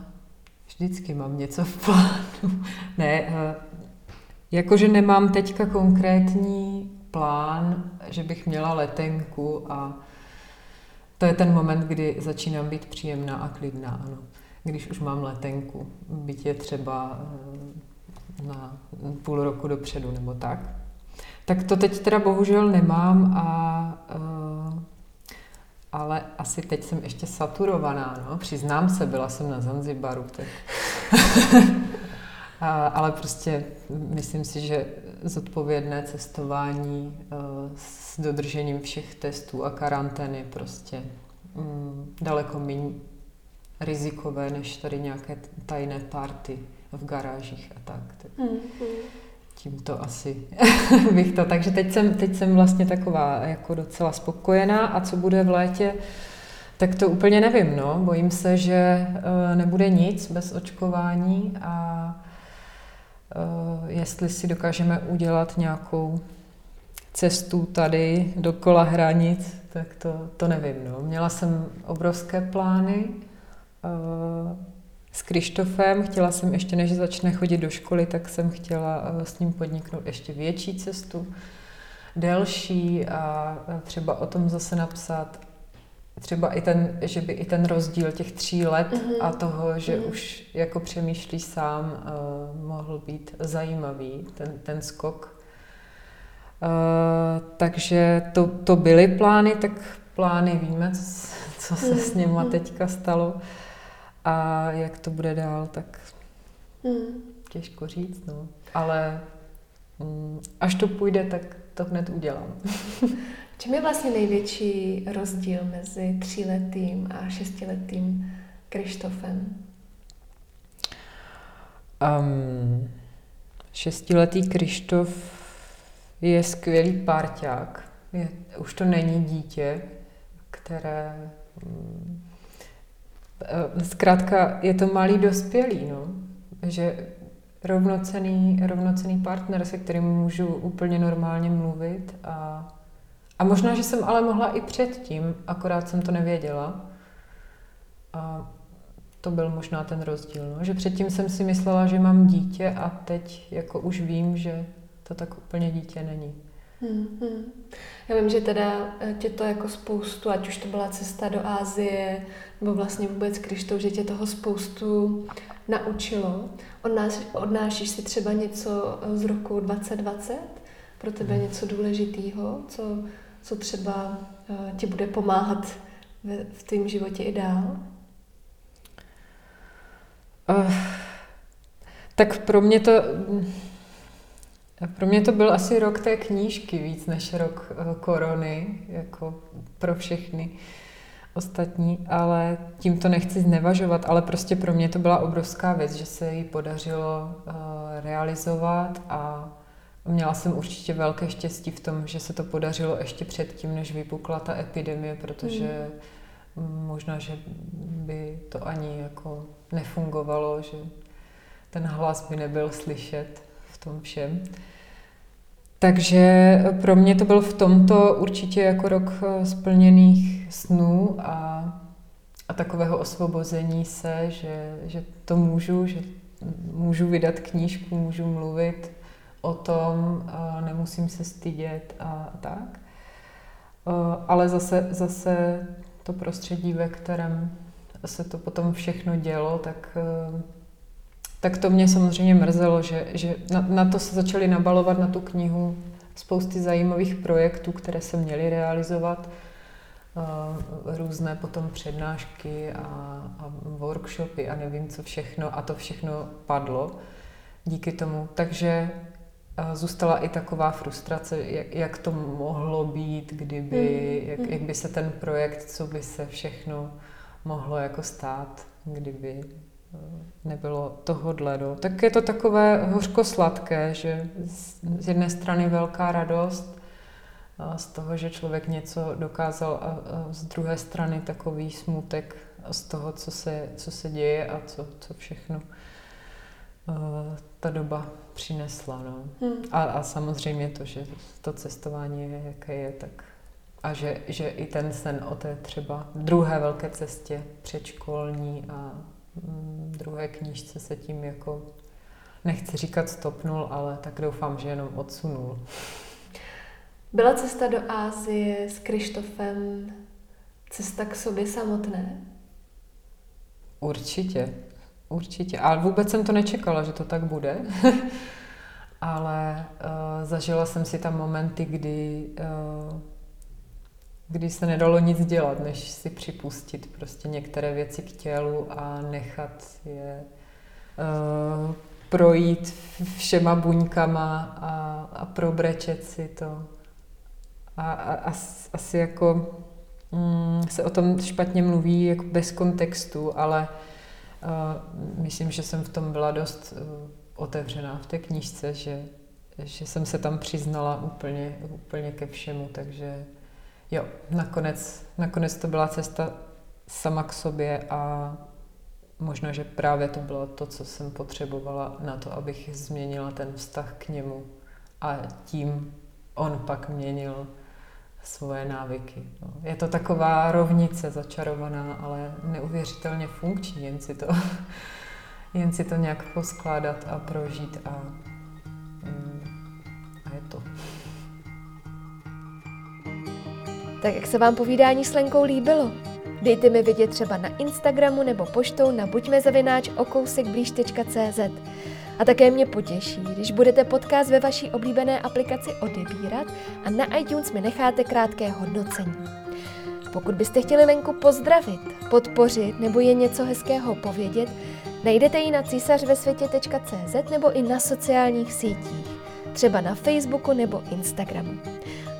vždycky mám něco v plánu. (laughs) ne, uh, jakože nemám teďka konkrétní plán, že bych měla letenku a to je ten moment, kdy začínám být příjemná a klidná, ano. Když už mám letenku, byť je třeba eh, na půl roku dopředu nebo tak. Tak to teď teda bohužel nemám, a, uh, ale asi teď jsem ještě saturovaná, no. Přiznám se, byla jsem na Zanzibaru. Tak. (laughs) a, ale prostě myslím si, že zodpovědné cestování uh, s dodržením všech testů a karantény prostě um, daleko méně rizikové, než tady nějaké tajné party v garážích a tak. tak mm, Tím to asi (laughs) bych to. Takže teď jsem, teď jsem vlastně taková jako docela spokojená a co bude v létě, tak to úplně nevím. No. Bojím se, že uh, nebude nic bez očkování a uh, jestli si dokážeme udělat nějakou cestu tady dokola hranic, tak to, to nevím. No. Měla jsem obrovské plány uh, s Krištofem. Chtěla jsem ještě, než začne chodit do školy, tak jsem chtěla uh, s ním podniknout ještě větší cestu, delší a třeba o tom zase napsat třeba i ten, že by i ten rozdíl těch tří let mm-hmm. a toho, že mm-hmm. už jako přemýšlí sám, uh, mohl být zajímavý, ten, ten skok. Uh, takže to, to byly plány, tak plány víme, co, co se s nima mm-hmm. teďka stalo a jak to bude dál, tak mm. těžko říct, no. Ale mm, až to půjde, tak to hned udělám. (laughs) Čím je vlastně největší rozdíl mezi tříletým a šestiletým Krištofem? Um, šestiletý Krištof je skvělý párťák. Je, už to není dítě, které... Um, zkrátka je to malý dospělý, no. Že rovnocený, rovnocený partner, se kterým můžu úplně normálně mluvit a a možná, že jsem ale mohla i předtím, akorát jsem to nevěděla. A to byl možná ten rozdíl, no? že předtím jsem si myslela, že mám dítě a teď jako už vím, že to tak úplně dítě není. Hmm, hmm. Já vím, že teda eh, tě to jako spoustu, ať už to byla cesta do Ázie, nebo vlastně vůbec Krištou, že tě toho spoustu naučilo. Odnáš, odnášíš si třeba něco z roku 2020? Pro tebe hmm. něco důležitého, co co třeba uh, ti bude pomáhat v, v tvém životě i dál? Uh, tak pro mě to... Pro mě to byl asi rok té knížky víc než rok uh, korony, jako pro všechny ostatní, ale tím to nechci znevažovat, ale prostě pro mě to byla obrovská věc, že se jí podařilo uh, realizovat a Měla jsem určitě velké štěstí v tom, že se to podařilo ještě předtím, než vypukla ta epidemie, protože mm. možná, že by to ani jako nefungovalo, že ten hlas by nebyl slyšet tom všem. Takže pro mě to byl v tomto určitě jako rok eh, splněných snů a, a takového osvobození se, že, že to můžu, že můžu vydat knížku, můžu mluvit o tom, nemusím se stydět a tak. Ale zase, zase to prostředí, ve kterém se to potom všechno dělo, tak, tak to mě samozřejmě mrzelo, že, že na, na to se začali nabalovat na tu knihu spousty zajímavých projektů, které se měly realizovat, různé potom přednášky a, a workshopy a nevím co všechno a to všechno padlo díky tomu. Takže zůstala i taková frustrace, jak, jak to mohlo být, kdyby, mm. jak, jak by se ten projekt, co by se všechno mohlo jako stát, kdyby eh, nebylo tohodle. No. Tak je to takové hořko-sladké, že z jedné strany velká radost, z toho, že člověk něco dokázal a, z druhé strany takový smutek z toho, co se, co se děje a co, co všechno ta doba přinesla. No. Hmm. A, a samozřejmě to, že to cestování je, jaké je, tak a že, že i ten sen o té třeba druhé velké cestě předškolní a druhé knížce se tím jako, nechci říkat stopnul, ale tak doufám, že jenom odsunul. Byla cesta do Ázie s Krištofem cesta k sobě samotné? Určitě, určitě. Ale vůbec jsem to nečekala, že to tak bude. (laughs) Ale uh, zažila jsem si tam momenty, kdy, uh, kdy se nedalo nic dělat, než si připustit prostě některé věci k tělu a nechat je uh, projít všema buňkama a, a probrečet si to. A, a, a asi jako mm, se o tom špatně mluví jako bez kontextu, ale uh, myslím, že jsem v tom byla dost uh, otevřená v té knížce, že, že jsem se tam přiznala úplně, úplně ke všemu, takže jo, nakonec, nakonec to byla cesta sama k sobě a možná, že právě to bylo to, co jsem potřebovala na to, abych změnila ten vztah k němu a tím on pak měnil svoje návyky. No. Je to taková rovnice začarovaná, ale neuvěřitelně funkční, jen si to, (laughs) jen si to nějak poskládat a prožít a, mm, a je to. Tak jak se vám povídání s Lenkou líbilo? Dejte mi vědět třeba na Instagramu nebo poštou na buďmezavináč okousekblíž.cz. A také mě potěší, když budete podcast ve vaší oblíbené aplikaci odebírat a na iTunes mi necháte krátké hodnocení. Pokud byste chtěli Lenku pozdravit, podpořit nebo je něco hezkého povědět, najdete ji na císařvesvětě.cz nebo i na sociálních sítích, třeba na Facebooku nebo Instagramu.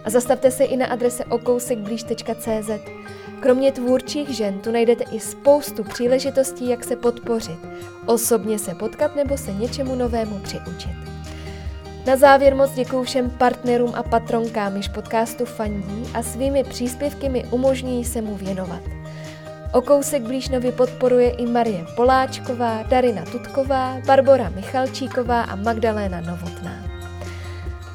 A zastavte se i na adrese okousekblíž.cz. Kromě tvůrčích žen tu najdete i spoustu příležitostí, jak se podpořit, osobně se potkat nebo se něčemu novému přiučit. Na závěr moc děkuji všem partnerům a patronkám, již podcastu fandí a svými příspěvky mi umožňují se mu věnovat. O kousek blíž nově podporuje i Marie Poláčková, Darina Tutková, Barbora Michalčíková a Magdaléna Novotná.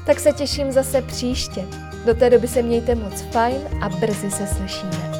Tak se těším zase příště. Do té doby se mějte moc fajn a brzy se slyšíme.